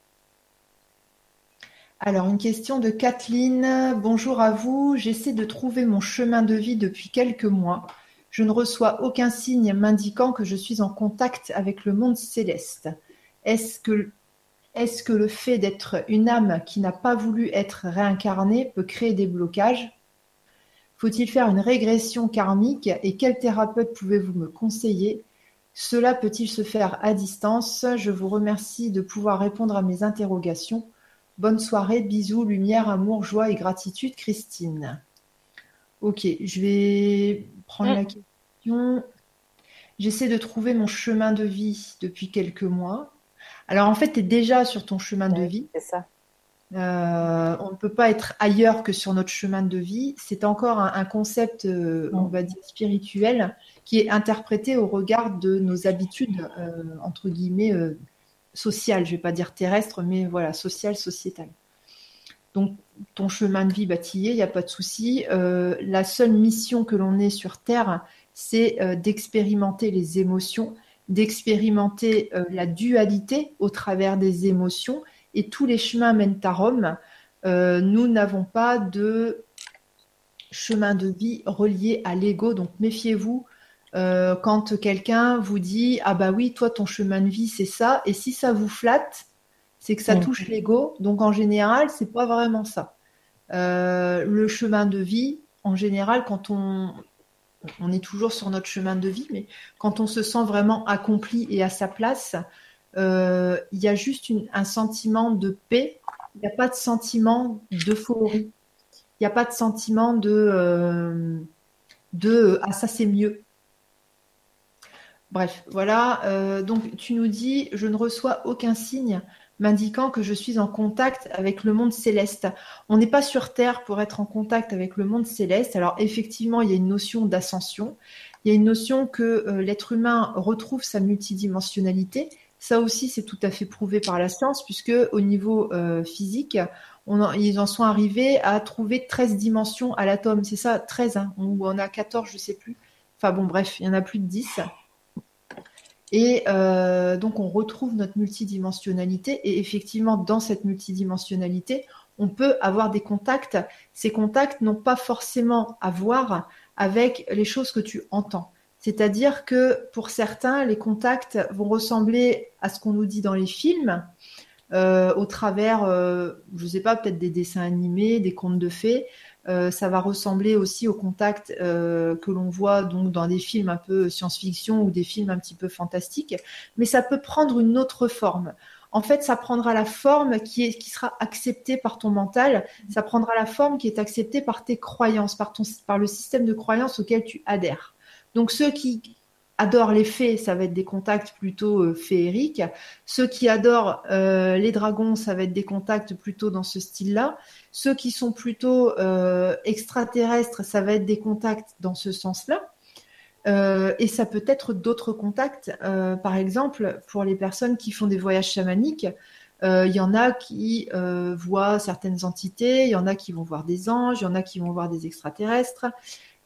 Alors, une question de Kathleen. Bonjour à vous. J'essaie de trouver mon chemin de vie depuis quelques mois. Je ne reçois aucun signe m'indiquant que je suis en contact avec le monde céleste. Est-ce que le fait d'être une âme qui n'a pas voulu être réincarnée peut créer des blocages? Faut-il faire une régression karmique et quel thérapeute pouvez-vous me conseiller Cela peut-il se faire à distance? Je vous remercie de pouvoir répondre à mes interrogations. Bonne soirée, bisous, lumière, amour, joie et gratitude, Christine. Ok, je vais prendre mm. la question. J'essaie de trouver mon chemin de vie depuis quelques mois. Alors en fait, tu es déjà sur ton chemin de vie. C'est ça. Euh, on ne peut pas être ailleurs que sur notre chemin de vie. C'est encore un, concept, euh, on va dire, spirituel qui est interprété au regard de nos habitudes, euh, entre guillemets, sociales. Je ne vais pas dire terrestres, mais voilà, sociales, sociétales. Donc, ton chemin de vie bâtillé, il n'y a pas de souci. la seule mission que l'on ait sur Terre, c'est d'expérimenter les émotions d'expérimenter la dualité au travers des émotions et tous les chemins mènent à Rome. Euh, nous n'avons pas de chemin de vie relié à l'ego, donc méfiez-vous euh, quand quelqu'un vous dit ah bah oui toi ton chemin de vie c'est ça et si ça vous flatte c'est que ça touche l'ego donc en général c'est pas vraiment ça. le chemin de vie en général quand on on est toujours sur notre chemin de vie, mais quand on se sent vraiment accompli et à sa place, euh, il y a juste un sentiment de paix. Il n'y a pas de sentiment d'euphorie. Il n'y a pas de sentiment de, euh, de ah ça c'est mieux. Bref, voilà. Euh, donc, tu nous dis, je ne reçois aucun signe m'indiquant que je suis en contact avec le monde céleste. On n'est pas sur Terre pour être en contact avec le monde céleste. Alors, effectivement, il y a une notion d'ascension. Il y a une notion que euh, l'être humain retrouve sa multidimensionnalité. Ça aussi, c'est tout à fait prouvé par la science, puisque au niveau euh, physique, ils en sont arrivés à trouver 13 dimensions à l'atome. C'est ça, 13, hein, ou on a 14, je sais plus. Enfin bon, bref, il y en a plus de 10. Et euh, donc, on retrouve notre multidimensionnalité. Et effectivement, dans cette multidimensionnalité, on peut avoir des contacts. Ces contacts n'ont pas forcément à voir avec les choses que tu entends. C'est-à-dire que pour certains, les contacts vont ressembler à ce qu'on nous dit dans les films, euh, au travers, euh, je ne sais pas, peut-être des dessins animés, des contes de fées. Euh, ça va ressembler aussi au contact que l'on voit donc dans des films un peu science-fiction ou des films un petit peu fantastiques, mais ça peut prendre une autre forme. En fait, ça prendra la forme qui, est, qui sera acceptée par ton mental, ça prendra la forme qui est acceptée par tes croyances, par, ton, par le système de croyances auquel tu adhères. Donc ceux qui adorent les fées, ça va être des contacts plutôt euh, féeriques. Ceux qui adorent euh, les dragons, ça va être des contacts plutôt dans ce style-là. Ceux qui sont plutôt euh, extraterrestres, ça va être des contacts dans ce sens-là. et ça peut être d'autres contacts. par exemple, pour les personnes qui font des voyages chamaniques, il y en a qui voient certaines entités, il y en a qui vont voir des anges, il y en a qui vont voir des extraterrestres.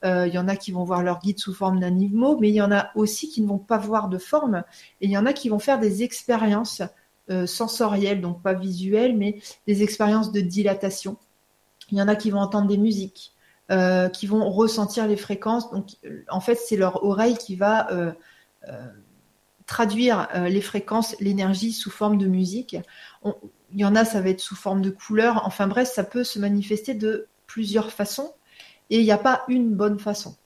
Euh, il y en a qui vont voir leur guide sous forme d'animaux, mais il y en a aussi qui ne vont pas voir de forme. Et il y en a qui vont faire des expériences euh, sensorielles, donc pas visuelles, mais des expériences de dilatation. Il y en a qui vont entendre des musiques, euh, qui vont ressentir les fréquences. Donc, en fait, c'est leur oreille qui va traduire les fréquences, l'énergie sous forme de musique. il y en a, ça va être sous forme de couleurs. Enfin bref, ça peut se manifester de plusieurs façons et il n'y a pas une bonne façon.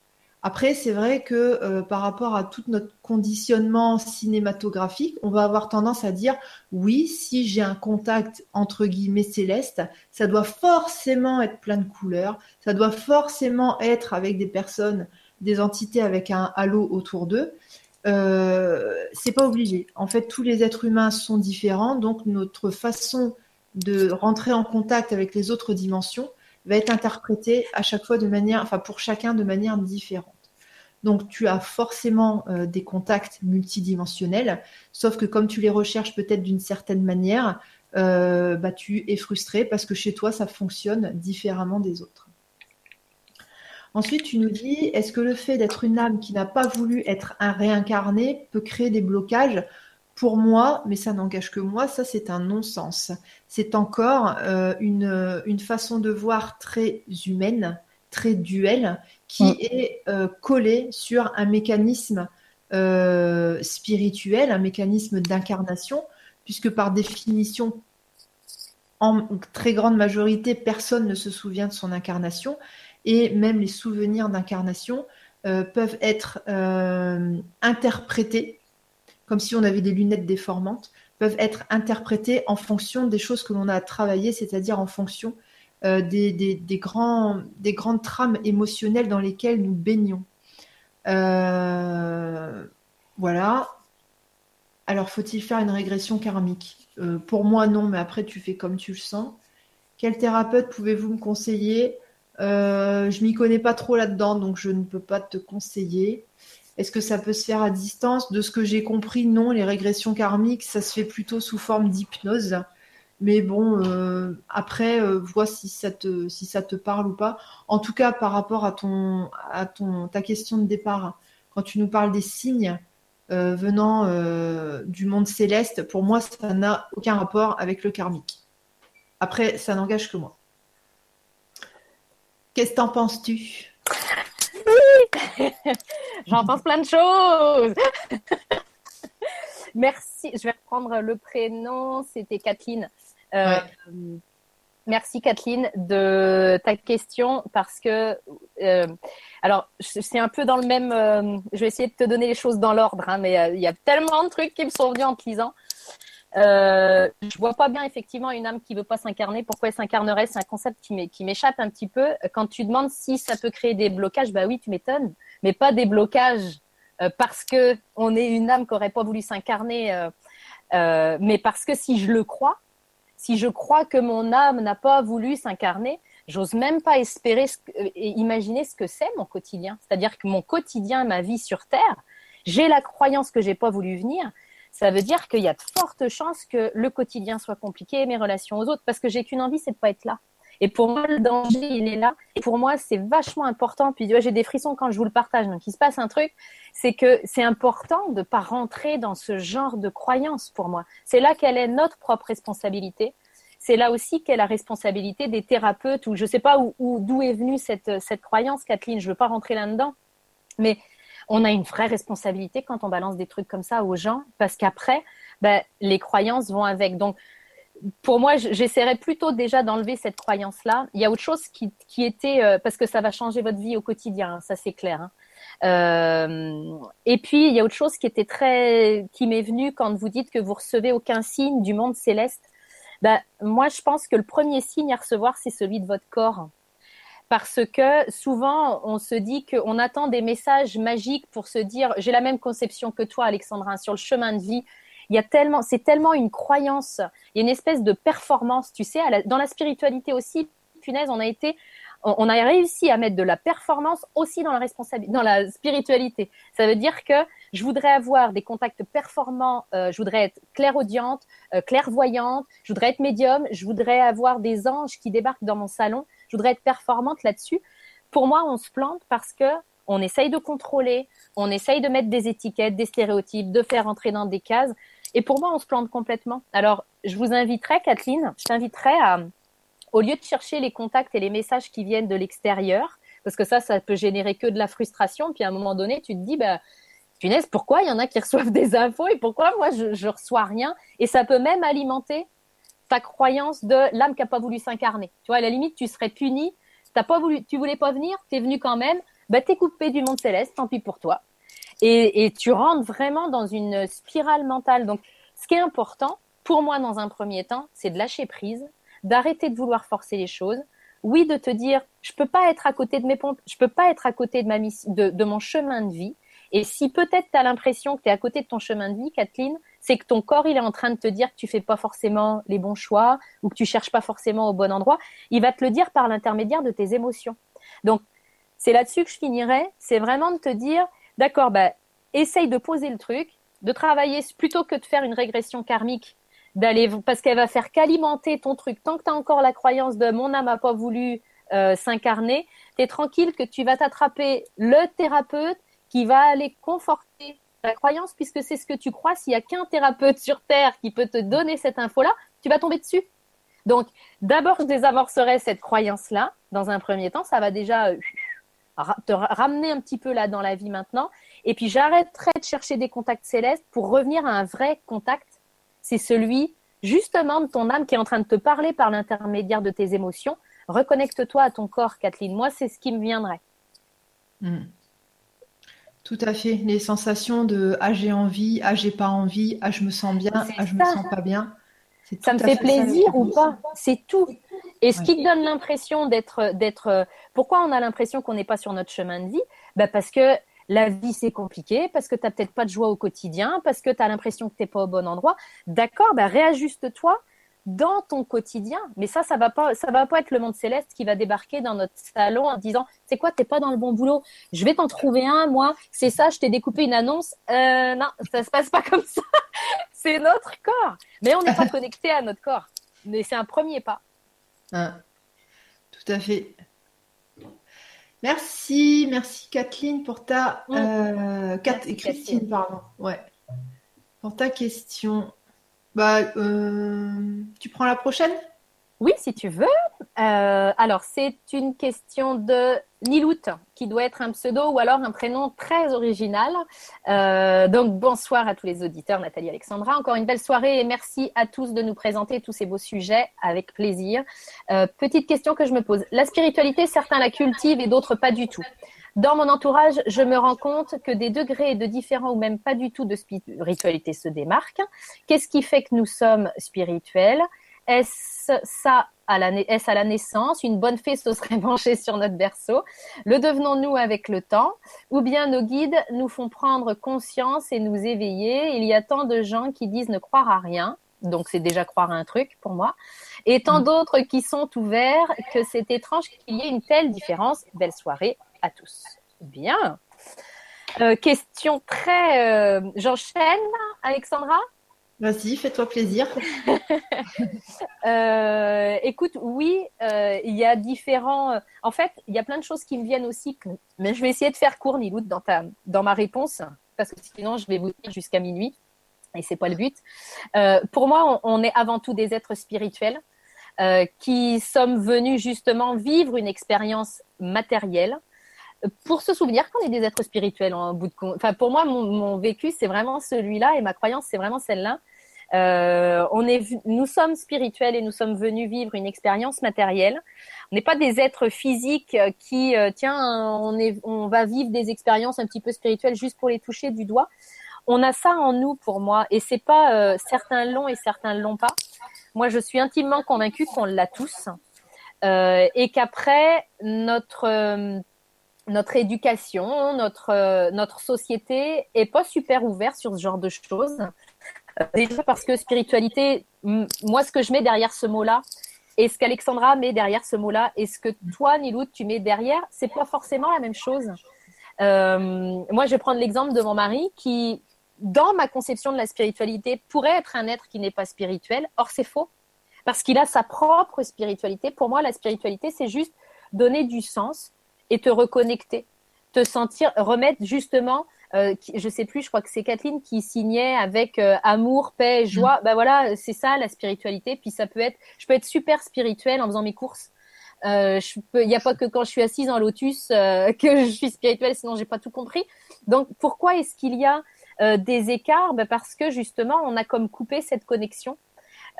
Après, c'est vrai que euh, par rapport à tout notre conditionnement cinématographique, on va avoir tendance à dire oui, si j'ai un contact entre guillemets céleste, ça doit forcément être plein de couleurs, ça doit forcément être avec des personnes, des entités avec un halo autour d'eux. Euh, c'est pas obligé. En fait, tous les êtres humains sont différents, donc notre façon de rentrer en contact avec les autres dimensions va être interprété à chaque fois de manière, enfin pour chacun de manière différente. Donc tu as forcément euh, des contacts multidimensionnels, sauf que comme tu les recherches peut-être d'une certaine manière, euh, bah, tu es frustré parce que chez toi ça fonctionne différemment des autres. Ensuite, tu nous dis, est-ce que le fait d'être une âme qui n'a pas voulu être un réincarné peut créer des blocages pour moi, mais ça n'engage que moi, ça c'est un non-sens. C'est encore euh, une, une, façon de voir très humaine, très duelle, qui mm. est euh, collée sur un mécanisme euh, spirituel, un mécanisme d'incarnation, puisque par définition, en très grande majorité, personne ne se souvient de son incarnation, et même les souvenirs d'incarnation peuvent être interprétés comme si on avait des lunettes déformantes, peuvent être interprétées en fonction des choses que l'on a travaillées, c'est-à-dire en fonction euh, des, grands, des grandes trames émotionnelles dans lesquelles nous baignons. Euh, voilà. Alors, faut-il faire une régression karmique? Euh, Pour moi, non, mais après, tu fais comme tu le sens. Quel thérapeute pouvez-vous me conseiller? Je m'y connais pas trop là-dedans, donc je ne peux pas te conseiller. Est-ce que ça peut se faire à distance? De ce que j'ai compris, non. Les régressions karmiques, ça se fait plutôt sous forme d'hypnose. Mais bon, euh, après, euh, vois si ça, te, parle ou pas. En tout cas, par rapport à, ton, à ton, ta question de départ, quand tu nous parles des signes euh, venant du monde céleste, pour moi, ça n'a aucun rapport avec le karmique. Après, ça n'engage que moi. Qu'est-ce que t'en penses-tu? J'en pense plein de choses. Merci. Je vais reprendre le prénom. C'était Kathleen. Euh, merci Kathleen de ta question parce que euh, alors c'est un peu dans le même. Euh, je vais essayer de te donner les choses dans l'ordre, hein, mais il y a tellement de trucs qui me sont venus en te lisant. Euh, je vois pas bien effectivement une âme qui veut pas s'incarner. Pourquoi elle s'incarnerait? C'est un concept qui m'échappe un petit peu. Quand tu demandes si ça peut créer des blocages, bah oui, tu m'étonnes, mais pas des blocages euh, parce que on est une âme qui n'aurait pas voulu s'incarner, euh, euh, mais parce que si je le crois, si je crois que mon âme n'a pas voulu s'incarner, j'ose même pas espérer et imaginer ce que c'est mon quotidien. C'est-à-dire que mon quotidien, ma vie sur Terre, j'ai la croyance que j'ai pas voulu venir. Ça veut dire qu'il y a de fortes chances que le quotidien soit compliqué, mes relations aux autres, parce que j'ai qu'une envie, c'est de pas être là. Et pour moi, le danger, il est là. Et pour moi, c'est vachement important. Puis, j'ai des frissons quand je vous le partage. Donc, il se passe un truc. C'est que c'est important de pas rentrer dans ce genre de croyance pour moi. C'est là qu'elle est notre propre responsabilité. C'est là aussi qu'est la responsabilité des thérapeutes ou je sais pas où, d'où est venue cette, cette croyance, Kathleen. Je veux pas rentrer là-dedans. Mais on a une vraie responsabilité quand on balance des trucs comme ça aux gens parce qu'après, ben, les croyances vont avec. Donc, pour moi, j'essaierais plutôt déjà d'enlever cette croyance-là. Il y a autre chose qui, était, euh, parce que ça va changer votre vie au quotidien, hein, ça c'est clair. Hein. Euh, et puis, il y a autre chose qui était très, qui m'est venu quand vous dites que vous recevez aucun signe du monde céleste. Ben, moi, je pense que le premier signe à recevoir, c'est celui de votre corps. Parce que souvent, on se dit qu'on attend des messages magiques pour se dire, j'ai la même conception que toi, Alexandra, sur le chemin de vie il y a tellement, c'est tellement une croyance, il y a une espèce de performance, tu sais, dans la spiritualité aussi, punaise, on a été, on, a réussi à mettre de la performance aussi dans la responsabilité, dans la spiritualité. Ça veut dire que je voudrais avoir des contacts performants, euh, je voudrais être clairaudiente, euh, clairvoyante, je voudrais être médium, je voudrais avoir des anges qui débarquent dans mon salon, je voudrais être performante là-dessus. Pour moi, on se plante parce que on essaye de contrôler, on essaye de mettre des étiquettes, des stéréotypes, de faire entrer dans des cases. Et pour moi, on se plante complètement. Alors, je vous inviterai, Kathleen, je t'inviterai à, au lieu de chercher les contacts et les messages qui viennent de l'extérieur, parce que ça, ça peut générer que de la frustration. Puis à un moment donné, tu te dis, bah, punaise, pourquoi il y en a qui reçoivent des infos et pourquoi moi je, je reçois rien? Et ça peut même alimenter ta croyance de l'âme qui n'a pas voulu s'incarner. Tu vois, à la limite, tu serais puni. T'as pas voulu, tu voulais pas venir, tu es venu quand même. Bah, t'es coupé du monde céleste, tant pis pour toi et, tu rentres vraiment dans une spirale mentale. Donc, ce qui est important pour moi dans un premier temps, c'est de lâcher prise, d'arrêter de vouloir forcer les choses. Oui, de te dire, je peux pas être à côté de mes pompes, je peux pas être à côté de ma de, de mon chemin de vie. Et si peut-être tu as l'impression que tu es à côté de ton chemin de vie, Kathleen, c'est que ton corps, il est en train de te dire que tu fais pas forcément les bons choix ou que tu cherches pas forcément au bon endroit. Il va te le dire par l'intermédiaire de tes émotions. Donc, c'est là-dessus que je finirai. C'est vraiment de te dire, D'accord, bah, essaye de poser le truc, de travailler plutôt que de faire une régression karmique, d'aller parce qu'elle va faire qu'alimenter ton truc. Tant que tu as encore la croyance de mon âme n'a pas voulu euh, s'incarner, tu es tranquille que tu vas t'attraper le thérapeute qui va aller conforter la croyance puisque c'est ce que tu crois. S'il y a qu'un thérapeute sur Terre qui peut te donner cette info-là, tu vas tomber dessus. Donc, d'abord, je désamorcerai cette croyance-là. Dans un premier temps, ça va déjà euh, te ramener un petit peu là dans la vie maintenant. Et puis j'arrêterai de chercher des contacts célestes pour revenir à un vrai contact. C'est celui justement de ton âme qui est en train de te parler par l'intermédiaire de tes émotions. Reconnecte-toi à ton corps, Kathleen. Moi, c'est ce qui me viendrait. Hmm. Tout à fait. Les sensations de ah j'ai envie, ah j'ai pas envie, ah je me sens bien, ah je me sens pas bien. Ça me fait, plaisir ou pas? C'est tout. Et ce qui donne l'impression d'être, d'être. Pourquoi on a l'impression qu'on n'est pas sur notre chemin de vie? Bah Parce que la vie c'est compliqué, parce que tu n'as peut-être pas de joie au quotidien, parce que tu as l'impression que tu n'es pas au bon endroit. D'accord, bah réajuste-toi dans ton quotidien. Mais ça, ça va pas, ça va pas être le monde céleste qui va débarquer dans notre salon en disant, c'est quoi, t'es pas dans le bon boulot? Je vais t'en trouver un, moi. C'est ça, je t'ai découpé une annonce. Euh, non, ça se passe pas comme ça. c'est notre corps. Mais on n'est pas connecté à notre corps. Mais c'est un premier pas. Ah, tout à fait. Merci, merci Kathleen pour ta mm. euh, Christine, pardon. Ouais. Pour ta question. Bah, euh, tu prends la prochaine? Oui, si tu veux. Euh, alors, c'est une question de Nilout, qui doit être un pseudo ou alors un prénom très original. Euh, donc, bonsoir à tous les auditeurs, Nathalie Alexandra. Encore une belle soirée et merci à tous de nous présenter tous ces beaux sujets avec plaisir. Petite question que je me pose. La spiritualité, certains la cultivent et d'autres pas du tout. Dans mon entourage, je me rends compte que des degrés de différents ou même pas du tout de spiritualité se démarquent. Qu'est-ce qui fait que nous sommes spirituels? Est-ce ça à la, est-ce à la naissance? Une bonne fée se serait branchée sur notre berceau? Le devenons-nous avec le temps? Ou bien nos guides nous font prendre conscience et nous éveiller? Il y a tant de gens qui disent ne croire à rien. Donc c'est déjà croire à un truc pour moi. Et tant mm. d'autres qui sont ouverts que c'est étrange qu'il y ait une telle différence. Belle soirée à tous. Bien. Euh, question très... Euh, j'enchaîne, Alexandra? Vas-y, fais-toi plaisir. Euh, écoute, oui, il y a différents. En fait, il y a plein de choses qui me viennent aussi. Mais je vais essayer de faire court, Niloud, dans, ta... dans ma réponse, parce que sinon, je vais vous dire jusqu'à minuit, et c'est pas le but. pour moi, on, est avant tout des êtres spirituels qui sommes venus justement vivre une expérience matérielle pour se souvenir qu'on est des êtres spirituels en bout de compte. Enfin, pour moi, mon, vécu, c'est vraiment celui-là et ma croyance, c'est vraiment celle-là. Euh, on est, nous sommes spirituels et nous sommes venus vivre une expérience matérielle. On n'est pas des êtres physiques qui, euh, tiens, on, est, on va vivre des expériences un petit peu spirituelles juste pour les toucher du doigt. On a ça en nous pour moi et c'est pas euh, certains l'ont et certains l'ont pas. Moi, je suis intimement convaincue qu'on l'a tous euh, et qu'après notre notre éducation, notre, euh, notre société est pas super ouverte sur ce genre de choses. Euh, déjà parce que spiritualité, moi, ce que je mets derrière ce mot-là, et ce qu'Alexandra met derrière ce mot-là, et ce que toi, Niloud, tu mets derrière, c'est pas forcément la même chose. Euh, moi, je vais prendre l'exemple de mon mari qui, dans ma conception de la spiritualité, pourrait être un être qui n'est pas spirituel. Or, c'est faux. Parce qu'il a sa propre spiritualité. Pour moi, la spiritualité, c'est juste donner du sens, et te reconnecter, te sentir, remettre justement, euh, je sais plus, je crois que c'est Kathleen qui signait avec euh, amour, paix, joie. Ben voilà, c'est ça la spiritualité. Puis ça peut être, je peux être super spirituelle en faisant mes courses. Euh, il n'y a pas que quand je suis assise en lotus euh, que je suis spirituelle, sinon j'ai pas tout compris. Donc pourquoi est-ce qu'il y a des écarts? Ben Parce que justement, on a comme coupé cette connexion.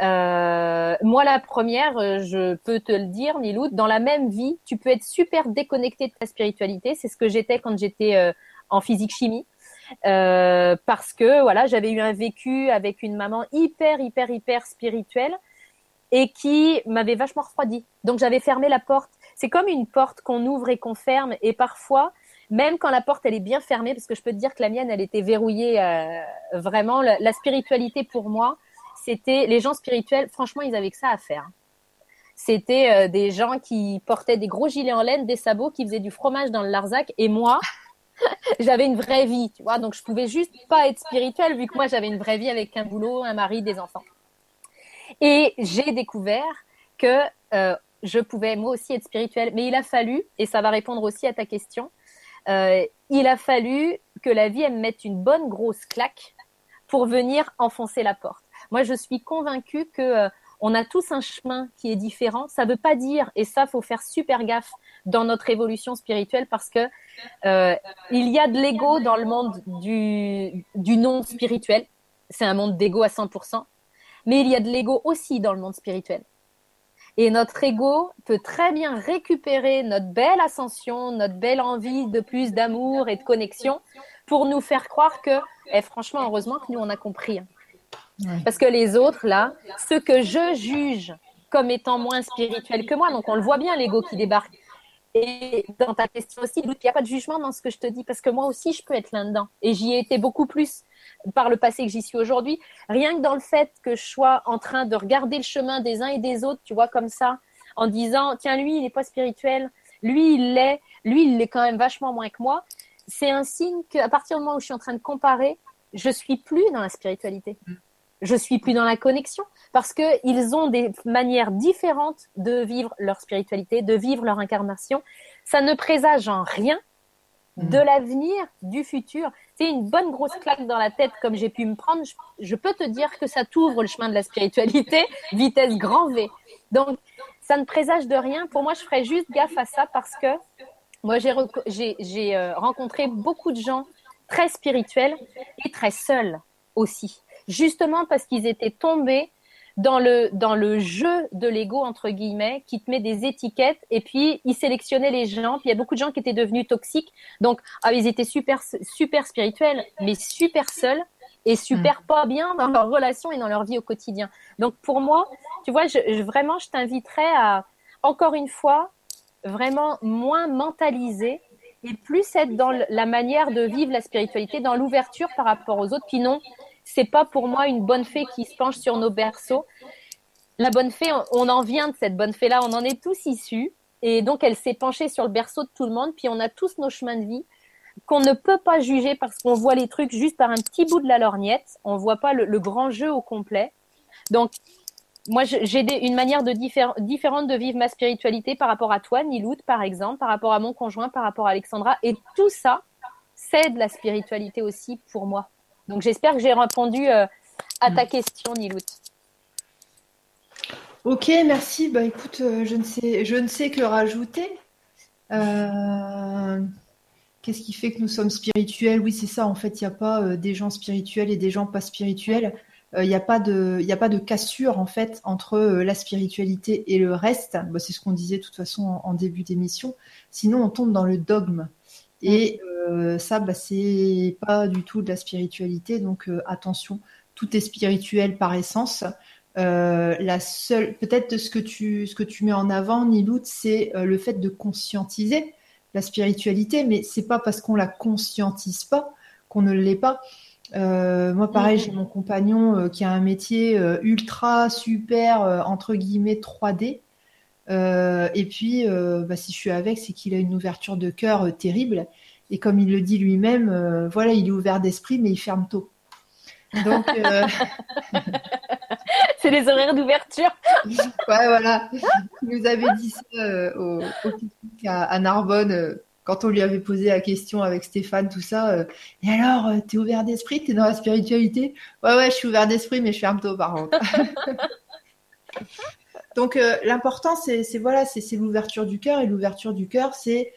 Euh, moi, la première, euh, je peux te le dire, Nilou, dans la même vie, tu peux être super déconnecté de ta spiritualité. C'est ce que j'étais quand j'étais euh, en physique-chimie. Euh, parce que voilà, j'avais eu un vécu avec une maman hyper, hyper, hyper spirituelle et qui m'avait vachement refroidi. Donc j'avais fermé la porte. C'est comme une porte qu'on ouvre et qu'on ferme. Et parfois, même quand la porte elle est bien fermée, parce que je peux te dire que la mienne elle était verrouillée euh, vraiment. la, spiritualité pour moi, c'était les gens spirituels, franchement, ils avaient que ça à faire. C'était euh, des gens qui portaient des gros gilets en laine, des sabots, qui faisaient du fromage dans le Larzac. Et moi, j'avais une vraie vie. Donc, je pouvais juste pas être spirituelle vu que moi, j'avais une vraie vie avec un boulot, un mari, des enfants. Et j'ai découvert que euh, je pouvais moi aussi être spirituelle. Mais il a fallu, et ça va répondre aussi à ta question, euh, il a fallu que la vie elle me mette une bonne grosse claque pour venir enfoncer la porte. Moi, je suis convaincue que euh, on a tous un chemin qui est différent. Ça ne veut pas dire, et ça, faut faire super gaffe dans notre évolution spirituelle parce que euh, il y a de l'ego dans le monde du, non spirituel. C'est un monde d'ego à 100%. Mais il y a de l'ego aussi dans le monde spirituel. Et notre ego peut très bien récupérer notre belle ascension, notre belle envie de plus d'amour et de connexion pour nous faire croire que, eh, franchement, heureusement que nous, on a compris. Hein. Parce que les autres, là, ceux que je juge comme étant moins spirituels que moi, donc on le voit bien, l'ego qui débarque. Et dans ta question aussi, il n'y a pas de jugement dans ce que je te dis, parce que moi aussi, je peux être là-dedans. Et j'y ai été beaucoup plus par le passé que j'y suis aujourd'hui. Rien que dans le fait que je sois en train de regarder le chemin des uns et des autres, tu vois, comme ça, en disant, tiens, lui, il n'est pas spirituel, lui, il l'est, lui, il l'est quand même vachement moins que moi. C'est un signe qu'à partir du moment où je suis en train de comparer, je suis plus dans la spiritualité. Je suis plus dans la connexion parce que ils ont des manières différentes de vivre leur spiritualité, de vivre leur incarnation. Ça ne présage en rien de mm. l'avenir, du futur. C'est une bonne grosse claque dans la tête comme j'ai pu me prendre. Je, peux te dire que ça t'ouvre le chemin de la spiritualité, vitesse grand V. Donc, ça ne présage de rien. Pour moi, je ferais juste gaffe à ça parce que moi, j'ai euh, rencontré beaucoup de gens très spirituels et très seuls aussi justement parce qu'ils étaient tombés dans le dans le jeu de l'ego entre guillemets qui te met des étiquettes et puis ils sélectionnaient les gens puis il y a beaucoup de gens qui étaient devenus toxiques donc ah, ils étaient super super spirituels mais super seuls et super mm. pas bien dans leur relation et dans leur vie au quotidien. Donc pour moi, tu vois, je, vraiment, je t'inviterais à, encore une fois, vraiment moins mentaliser et plus être dans la manière de vivre la spiritualité, dans l'ouverture par rapport aux autres. Puis non, c'est pas pour moi une bonne fée qui se penche sur nos berceaux. La bonne fée, on en vient de cette bonne fée-là, on en est tous issus. Et donc, elle s'est penchée sur le berceau de tout le monde. Puis on a tous nos chemins de vie qu'on ne peut pas juger parce qu'on voit les trucs juste par un petit bout de la lorgnette. On voit pas le, grand jeu au complet. Donc, moi, j'ai une manière de différente de vivre ma spiritualité par rapport à toi, Nilout, par exemple, par rapport à mon conjoint, par rapport à Alexandra. Et tout ça, c'est de la spiritualité aussi pour moi. Donc, j'espère que j'ai répondu euh, à ta question, Nilout. Ok, merci. Bah, écoute, euh, je, ne sais, je ne sais que rajouter. Euh, Qu'est-ce qui fait que nous sommes spirituels? Oui, c'est ça. En fait, il n'y a pas des gens spirituels et des gens pas spirituels. Il n'y a pas de, cassure en fait entre la spiritualité et le reste. Bah, c'est ce qu'on disait de toute façon en, début d'émission. Sinon, on tombe dans le dogme. Et ça, bah, c'est pas du tout de la spiritualité. Donc attention, tout est spirituel par essence. la seule, peut-être ce que tu, ce que tu mets en avant, Nilout, c'est le fait de conscientiser la spiritualité, mais c'est pas parce qu'on la conscientise pas qu'on ne l'est pas. Euh, moi, pareil, j'ai mon compagnon euh, qui a un métier euh, ultra super entre guillemets 3D. Et puis, bah, si je suis avec, c'est qu'il a une ouverture de cœur terrible. Et comme il le dit lui-même, voilà, il est ouvert d'esprit, mais il ferme tôt. Donc, c'est les horaires d'ouverture. ouais, voilà. Il nous avait dit ça euh, au, à, Narbonne euh, quand on lui avait posé la question avec Stéphane, tout ça. Euh, et alors, t'es ouvert d'esprit, t'es dans la spiritualité Ouais, ouais, je suis ouvert d'esprit, mais je ferme tôt par contre. Donc, l'important, c'est voilà, c'est l'ouverture du cœur. Et l'ouverture du cœur, c'est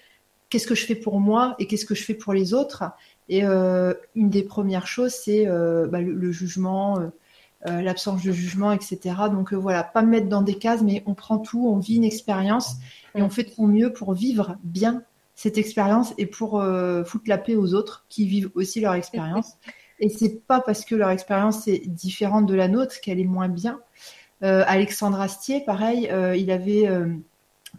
qu'est-ce que je fais pour moi et qu'est-ce que je fais pour les autres. Et une des premières choses, c'est bah, le, jugement euh, l'absence de jugement, etc. Donc euh, voilà, pas me mettre dans des cases, mais on prend tout, on vit une expérience et on fait de son mieux pour vivre bien cette expérience et pour euh, foutre la paix aux autres qui vivent aussi leur expérience. Et c'est pas parce que leur expérience est différente de la nôtre qu'elle est moins bien. Alexandre Astier, pareil, il avait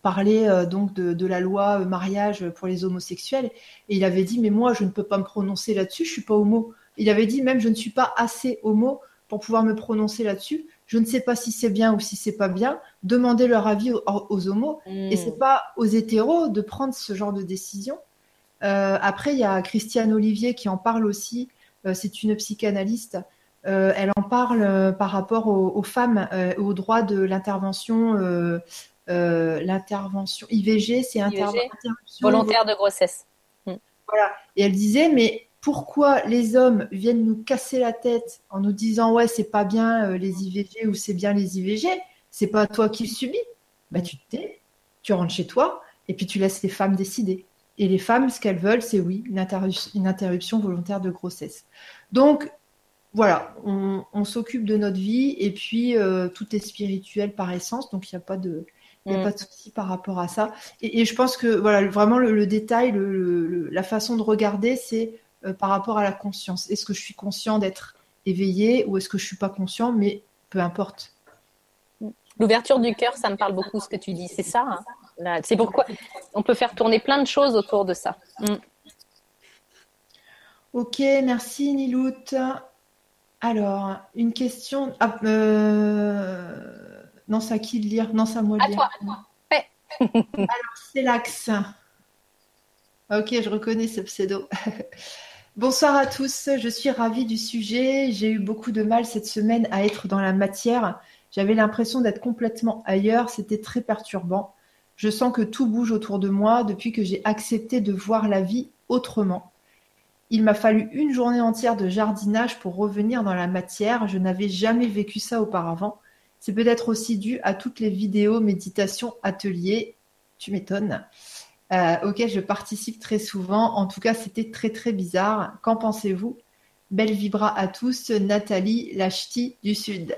parlé donc de, de, la loi mariage pour les homosexuels et il avait dit mais moi je ne peux pas me prononcer là-dessus, je suis pas homo. Il avait dit même je ne suis pas assez homo pour pouvoir me prononcer là-dessus. Je ne sais pas si c'est bien ou si c'est pas bien. Demandez leur avis aux, homos. Et Et c'est pas aux hétéros de prendre ce genre de décision. Euh, après, il y a Christiane Olivier qui en parle aussi. Euh, c'est une psychanalyste. Euh, elle en parle par rapport aux, femmes, aux droits de l'intervention. l'intervention IVG, c'est intervention volontaire de grossesse. Hmm. Voilà. Et elle disait, mais pourquoi les hommes viennent nous casser la tête en nous disant ouais c'est pas bien euh, les IVG ou c'est bien les IVG, c'est pas toi qui le subis. Bah tu te tais, tu rentres chez toi et puis tu laisses les femmes décider. Et les femmes, ce qu'elles veulent, c'est oui, une, interruption volontaire de grossesse. Donc voilà, on, s'occupe de notre vie et puis euh, tout est spirituel par essence, donc il n'y a pas de, il a mm. pas de souci par rapport à ça. Et, je pense que voilà, vraiment le, détail, la façon de regarder, c'est euh, par rapport à la conscience. Est-ce que je suis conscient d'être éveillé ou est-ce que je suis pas conscient Mais peu importe. L'ouverture du cœur, ça me parle beaucoup ce que tu dis. C'est ça. Hein. c'est pourquoi on peut faire tourner plein de choses autour de ça. Mm. Ok, merci Nilout. Alors, une question. Ah, euh, non, c'est à qui de lire? Non, c'est à moi de lire. À toi. Alors, c'est l'axe. Ok, je reconnais ce pseudo. Bonsoir à tous, je suis ravie du sujet. J'ai eu beaucoup de mal cette semaine à être dans la matière. J'avais l'impression d'être complètement ailleurs, c'était très perturbant. Je sens que tout bouge autour de moi depuis que j'ai accepté de voir la vie autrement. Il m'a fallu une journée entière de jardinage pour revenir dans la matière. Je n'avais jamais vécu ça auparavant. C'est peut-être aussi dû à toutes les vidéos, méditations, ateliers. Tu m'étonnes euh, je participe très souvent. En tout cas, c'était très très bizarre. Qu'en pensez-vous? Belle vibra à tous, Nathalie Lachti du Sud.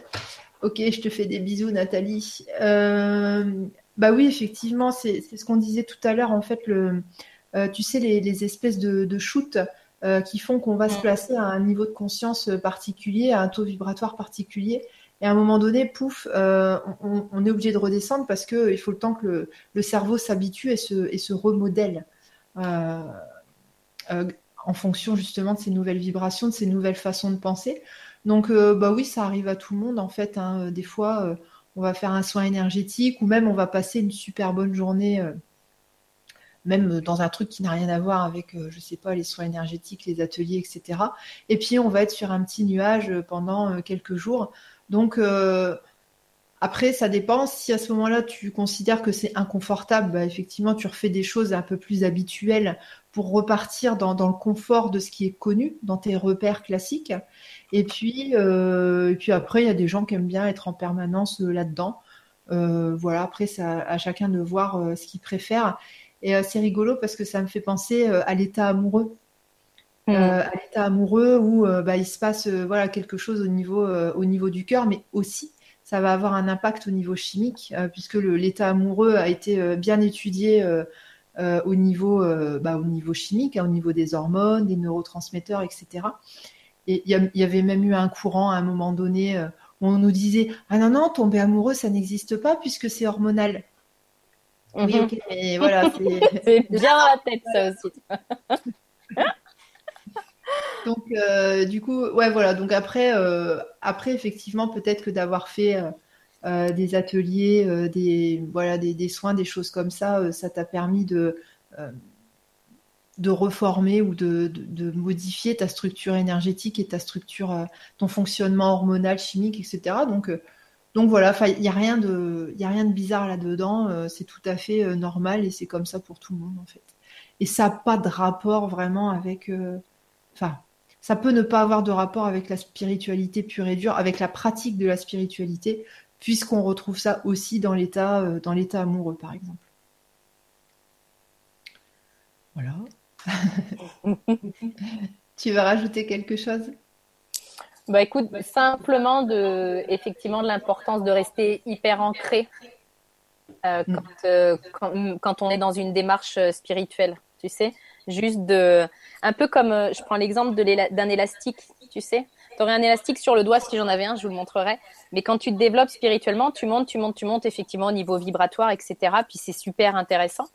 Ok, je te fais des bisous, Nathalie. Euh, bah oui, effectivement, c'est ce qu'on disait tout à l'heure. En fait, le, euh, tu sais, les, espèces de, de shoot qui font qu'on va se placer à un niveau de conscience particulier, à un taux vibratoire particulier. Et à un moment donné, pouf, on, est obligé de redescendre parce qu'il faut le temps que le, cerveau s'habitue et se, et se remodèle en fonction justement de ces nouvelles vibrations, de ces nouvelles façons de penser. Donc, bah oui, ça arrive à tout le monde en fait. Hein. Des fois, on va faire un soin énergétique ou même on va passer une super bonne journée, euh, même dans un truc qui n'a rien à voir avec, euh, je sais pas, les soins énergétiques, les ateliers, etc. Et puis on va être sur un petit nuage pendant euh, quelques jours. Donc après, ça dépend. Si à ce moment-là, tu considères que c'est inconfortable, bah, effectivement, tu refais des choses un peu plus habituelles pour repartir dans, le confort de ce qui est connu, dans tes repères classiques. Et puis, euh, puis après, il y a des gens qui aiment bien être en permanence euh, là-dedans. Euh, voilà, après, c'est à, chacun de voir ce qu'il préfère. Et c'est rigolo parce que ça me fait penser à l'état amoureux. Mmh. à l'état amoureux où bah, il se passe voilà quelque chose au niveau au niveau du cœur, mais aussi ça va avoir un impact au niveau chimique, puisque l'état amoureux a été bien étudié au, niveau, bah, au niveau chimique, hein, au niveau des hormones, des neurotransmetteurs, etc. Et il y, avait même eu un courant à un moment donné euh, où on nous disait Ah non, non, tomber amoureux, ça n'existe pas puisque c'est hormonal. Oui, mhm. ok, mais voilà. C'est bien la tête, ça aussi. donc, euh, du coup, ouais, voilà. Donc, après, euh, après effectivement, peut-être que d'avoir fait des ateliers, des, voilà, des, des, soins, des choses comme ça, ça t'a permis de de reformer ou de, modifier ta structure énergétique et ta structure, euh, ton fonctionnement hormonal, chimique, etc. Donc, euh, donc voilà, il n'y a, rien de, a rien de bizarre là-dedans, euh, c'est tout à fait normal et c'est comme ça pour tout le monde en fait. Et ça n'a pas de rapport vraiment avec... Enfin, ça peut ne pas avoir de rapport avec la spiritualité pure et dure, avec la pratique de la spiritualité, puisqu'on retrouve ça aussi dans l'état dans l'état amoureux, par exemple. Voilà. tu veux rajouter quelque chose? Bah écoute, simplement de effectivement de l'importance de rester hyper ancré euh, mm. euh, quand, quand, on est dans une démarche euh, spirituelle, tu sais, juste de un peu comme je prends l'exemple d'un élastique, tu sais, tu aurais un élastique sur le doigt si j'en avais un, je vous le montrerai. Mais quand tu te développes spirituellement, tu montes, tu montes, tu montes effectivement au niveau vibratoire, etc. Puis c'est super intéressant.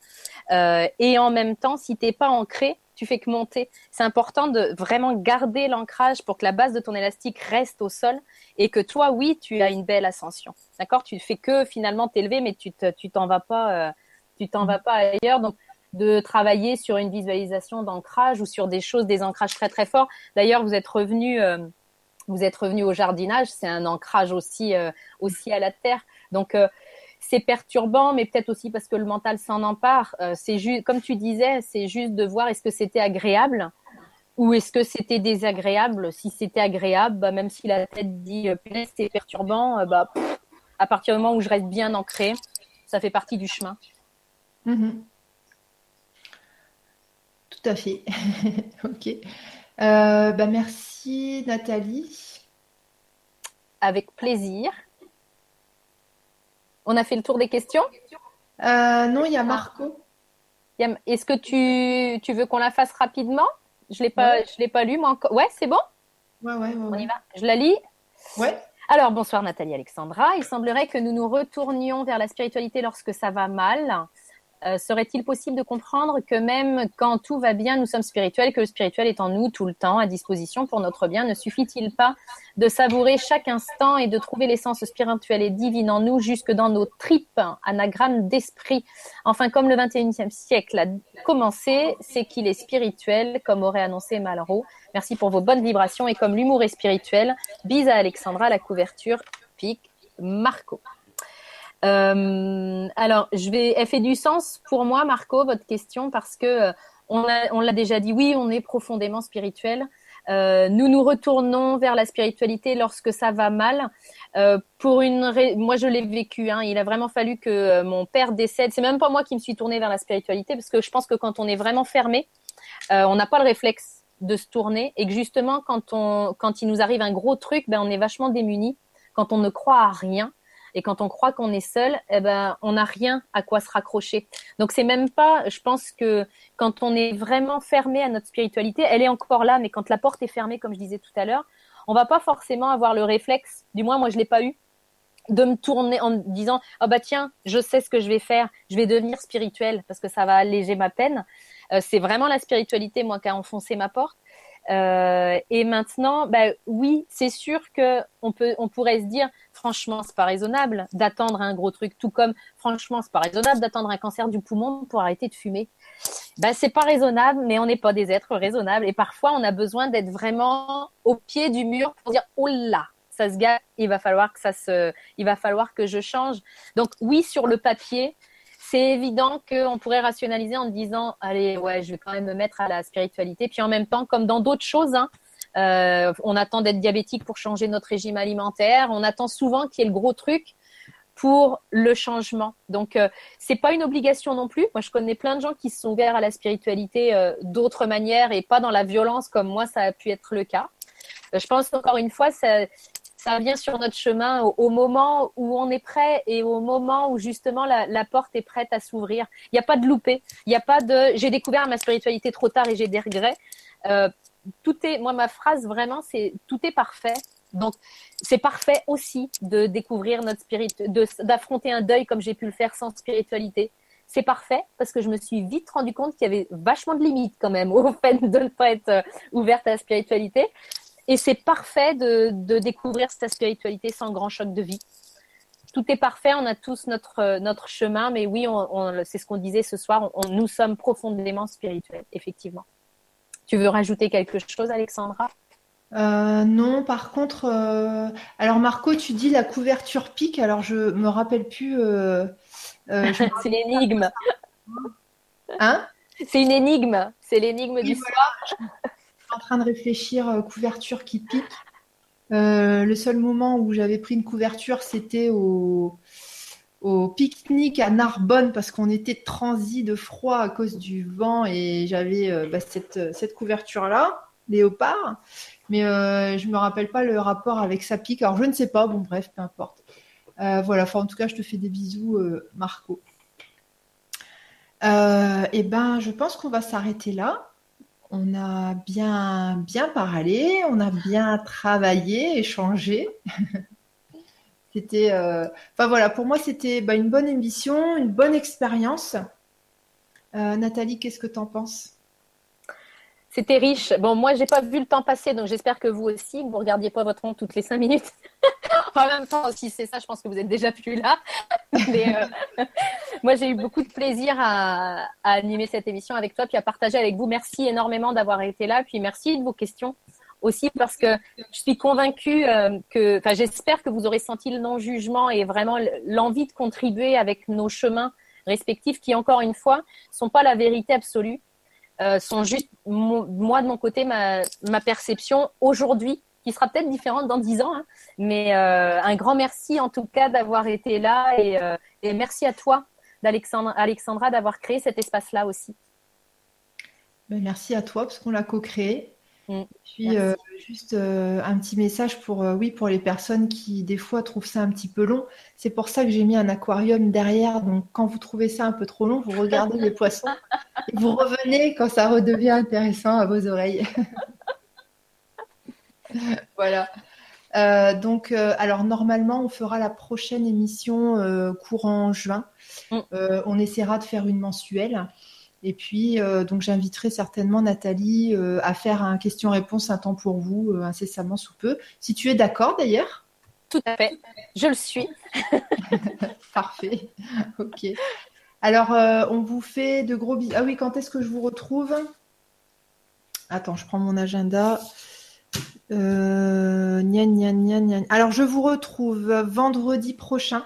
Euh, et en même temps, si t'es pas ancré, tu fais que monter. C'est important de vraiment garder l'ancrage pour que la base de ton élastique reste au sol et que toi, oui, tu as une belle ascension. D'accord? Tu fais que finalement t'élever, mais tu t'en vas pas, euh, tu t'en vas pas ailleurs. Donc de travailler sur une visualisation d'ancrage ou sur des choses, des ancrages très très forts. D'ailleurs, vous êtes revenu, euh, vous êtes revenu au jardinage, c'est un ancrage aussi aussi à la terre. Donc c'est perturbant, mais peut-être aussi parce que le mental s'en empare. Euh, c'est juste, comme tu disais, c'est juste de voir est-ce que c'était agréable ou est-ce que c'était désagréable. Si c'était agréable, bah, même si la tête dit euh, c'est perturbant, euh, bah, à partir du moment où je reste bien ancré, ça fait partie du chemin. Mm-hmm. Tout à fait. ok. bah, merci Nathalie. Avec plaisir. On a fait le tour des questions euh, Non, il y a Marco. Est-ce que tu, tu veux qu'on la fasse rapidement? Je l'ai pas, je l'ai pas lu moi encore. Ouais, c'est bon? Ouais, ouais, ouais, On y va. Je la lis? Ouais. Alors bonsoir Nathalie Alexandra. Il semblerait que nous nous retournions vers la spiritualité lorsque ça va mal. Euh, serait-il possible de comprendre que même quand tout va bien, nous sommes spirituels, que le spirituel est en nous tout le temps, à disposition pour notre bien Ne suffit-il pas de savourer chaque instant et de trouver l'essence spirituelle et divine en nous jusque dans nos tripes, anagramme d'esprit? Enfin, comme le 21e siècle a commencé, c'est qu'il est spirituel, comme aurait annoncé Malraux. Merci pour vos bonnes vibrations et comme l'humour est spirituel, bise à Alexandra, la couverture, pique Marco. Euh, alors, je vais, elle fait du sens pour moi, Marco, votre question, parce que euh, on, l'a déjà dit, oui, on est profondément spirituel. Euh, nous nous retournons vers la spiritualité lorsque ça va mal. Pour une, moi je l'ai vécu. Hein, il a vraiment fallu que mon père décède. C'est même pas moi qui me suis tournée vers la spiritualité, parce que je pense que quand on est vraiment fermé, on n'a pas le réflexe de se tourner, et que justement quand quand il nous arrive un gros truc, ben on est vachement démuni. Quand on ne croit à rien, Et quand on croit qu'on est seul, eh ben, on n'a rien à quoi se raccrocher. Donc c'est même pas, je pense que quand on est vraiment fermé à notre spiritualité, elle est encore là, mais quand la porte est fermée, comme je disais tout à l'heure, on va pas forcément avoir le réflexe, du moins moi je l'ai pas eu, de me tourner en disant oh bah tiens je sais ce que je vais faire je vais devenir spirituel parce que ça va alléger ma peine euh, c'est vraiment la spiritualité moi qui a enfoncé ma porte euh, et maintenant, bah, oui, c'est sûr que on peut, on pourrait se dire, franchement, c'est pas raisonnable d'attendre un gros truc, tout comme, franchement, c'est pas raisonnable d'attendre un cancer du poumon pour arrêter de fumer. Bah, c'est pas raisonnable, mais on n'est pas des êtres raisonnables. Et parfois, on a besoin d'être vraiment au pied du mur pour dire, oh là, ça se gâte, il va falloir que ça se, il va falloir que je change. Donc, oui, sur le papier, c'est évident qu'on pourrait rationaliser en disant allez ouais je vais quand même me mettre à la spiritualité. Puis en même temps comme dans d'autres choses hein, euh, on attend d'être diabétique pour changer notre régime alimentaire. On attend souvent qu'il y ait le gros truc pour le changement. Donc euh, c'est pas une obligation non plus. Moi je connais plein de gens qui se sont ouverts à la spiritualité euh, d'autres manières et pas dans la violence comme moi ça a pu être le cas. Je pense encore une fois, ça, ça vient sur notre chemin au, moment où on est prêt et au moment où justement la, porte est prête à s'ouvrir. Il n'y a pas de loupé. Il n'y a pas de j'ai découvert ma spiritualité trop tard et j'ai des regrets. Euh, tout est, moi, ma phrase vraiment, c'est tout est parfait. Donc, c'est parfait aussi de découvrir notre spirit, d'affronter un deuil comme j'ai pu le faire sans spiritualité. C'est parfait parce que je me suis vite rendu compte qu'il y avait vachement de limites quand même au fait de ne pas être euh, ouverte à la spiritualité. Et c'est parfait de, de, découvrir cette spiritualité sans grand choc de vie. Tout est parfait, on a tous notre, notre chemin, mais oui, on, on, c'est ce qu'on disait ce soir, on, nous sommes profondément spirituels, effectivement. Tu veux rajouter quelque chose, Alexandra? Euh, non, par contre, euh, alors Marco, tu dis la couverture pique, alors je me rappelle plus. Euh, euh c'est l'énigme. Hein? C'est une énigme. C'est l'énigme du soir en train de réfléchir euh, couverture qui pique. Euh, le seul moment où j'avais pris une couverture, c'était au, au pique-nique à Narbonne parce qu'on était transi de froid à cause du vent et j'avais euh, bah, cette, cette couverture-là, léopard. Mais je ne me rappelle pas le rapport avec sa pique. Alors je ne sais pas, bon bref, peu importe. voilà, enfin, en tout cas, je te fais des bisous, Marco. et ben, je pense qu'on va s'arrêter là on a bien, bien parlé, on a bien travaillé, échangé. c'était, euh, voilà, pour moi c'était bah, une bonne émission, une bonne expérience. Euh, Nathalie, qu'est-ce que tu en penses? C'était riche. Bon, moi, j'ai pas vu le temps passer, donc j'espère que vous aussi, que vous regardiez pas votre montre toutes les cinq minutes. en même temps, si c'est ça, je pense que vous êtes déjà plus là. Euh, moi, j'ai eu beaucoup de plaisir à, animer cette émission avec toi, puis à partager avec vous. Merci énormément d'avoir été là, puis merci de vos questions aussi parce que je suis convaincue euh, que, enfin, j'espère que vous aurez senti le non-jugement et vraiment l'envie de contribuer avec nos chemins respectifs qui, encore une fois, sont pas la vérité absolue euh, sont juste, moi de mon côté, ma, perception aujourd'hui, qui sera peut-être différente dans dix ans. Hein, mais euh, un grand merci en tout cas d'avoir été là et, euh, merci à toi, Alexandra, d'avoir créé cet espace-là aussi. Ben, merci à toi parce qu'on l'a co-créé. Mm. Puis euh, juste euh, un petit message pour euh, oui pour les personnes qui des fois trouvent ça un petit peu long. C'est pour ça que j'ai mis un aquarium derrière. Donc quand vous trouvez ça un peu trop long, vous regardez les poissons et vous revenez quand ça redevient intéressant à vos oreilles. voilà. donc, alors normalement, on fera la prochaine émission courant juin. Mm. on essaiera de faire une mensuelle. Et puis, euh, donc, j'inviterai certainement Nathalie euh, à faire un question-réponse un temps pour vous, euh, incessamment sous peu. Si tu es d'accord d'ailleurs? Tout à fait, je le suis. Parfait, ok. Alors, on vous fait de gros bisous. Ah oui, quand est-ce que je vous retrouve? Attends, je prends mon agenda. Alors, je vous retrouve vendredi prochain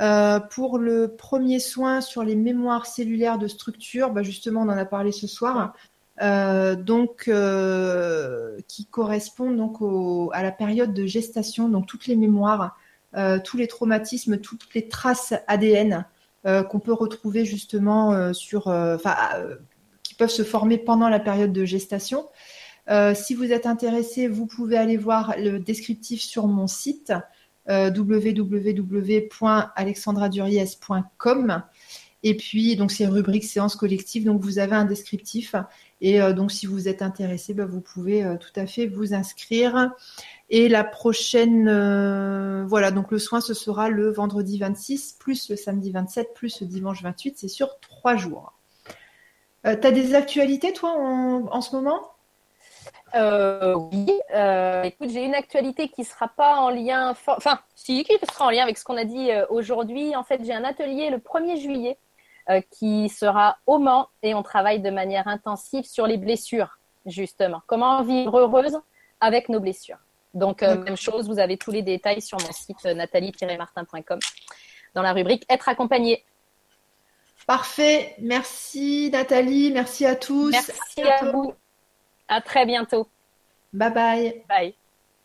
euh, pour le premier soin sur les mémoires cellulaires de structure, bah justement, on en a parlé ce soir, euh, donc euh, qui correspond donc à la période de gestation, donc toutes les mémoires, tous les traumatismes, toutes les traces ADN qu'on peut retrouver justement sur, qui peuvent se former pendant la période de gestation. si vous êtes intéressé, vous pouvez aller voir le descriptif sur mon site www.alexandraduriez.com. Et puis, donc, c'est rubrique séance collective. Donc, vous avez un descriptif. Et donc, si vous êtes intéressé, bah, vous pouvez tout à fait vous inscrire. Et la prochaine, voilà, donc le soin, ce sera le vendredi 26, plus le samedi 27, plus le dimanche 28. C'est sur trois jours. Euh, tu as des actualités, toi, en, ce moment? Euh, oui, euh, écoute, j'ai une actualité qui sera pas en lien, enfin, si, qui sera en lien avec ce qu'on a dit aujourd'hui. En fait, j'ai un atelier le 1er juillet qui sera au Mans et on travaille de manière intensive sur les blessures, justement. Comment vivre heureuse avec nos blessures. Donc, même chose, vous avez tous les détails sur mon site nathalie-martin.com dans la rubrique Être accompagné. Parfait. Merci Nathalie. Merci à tous. Merci à, à vous. À très bientôt. Bye bye. Bye.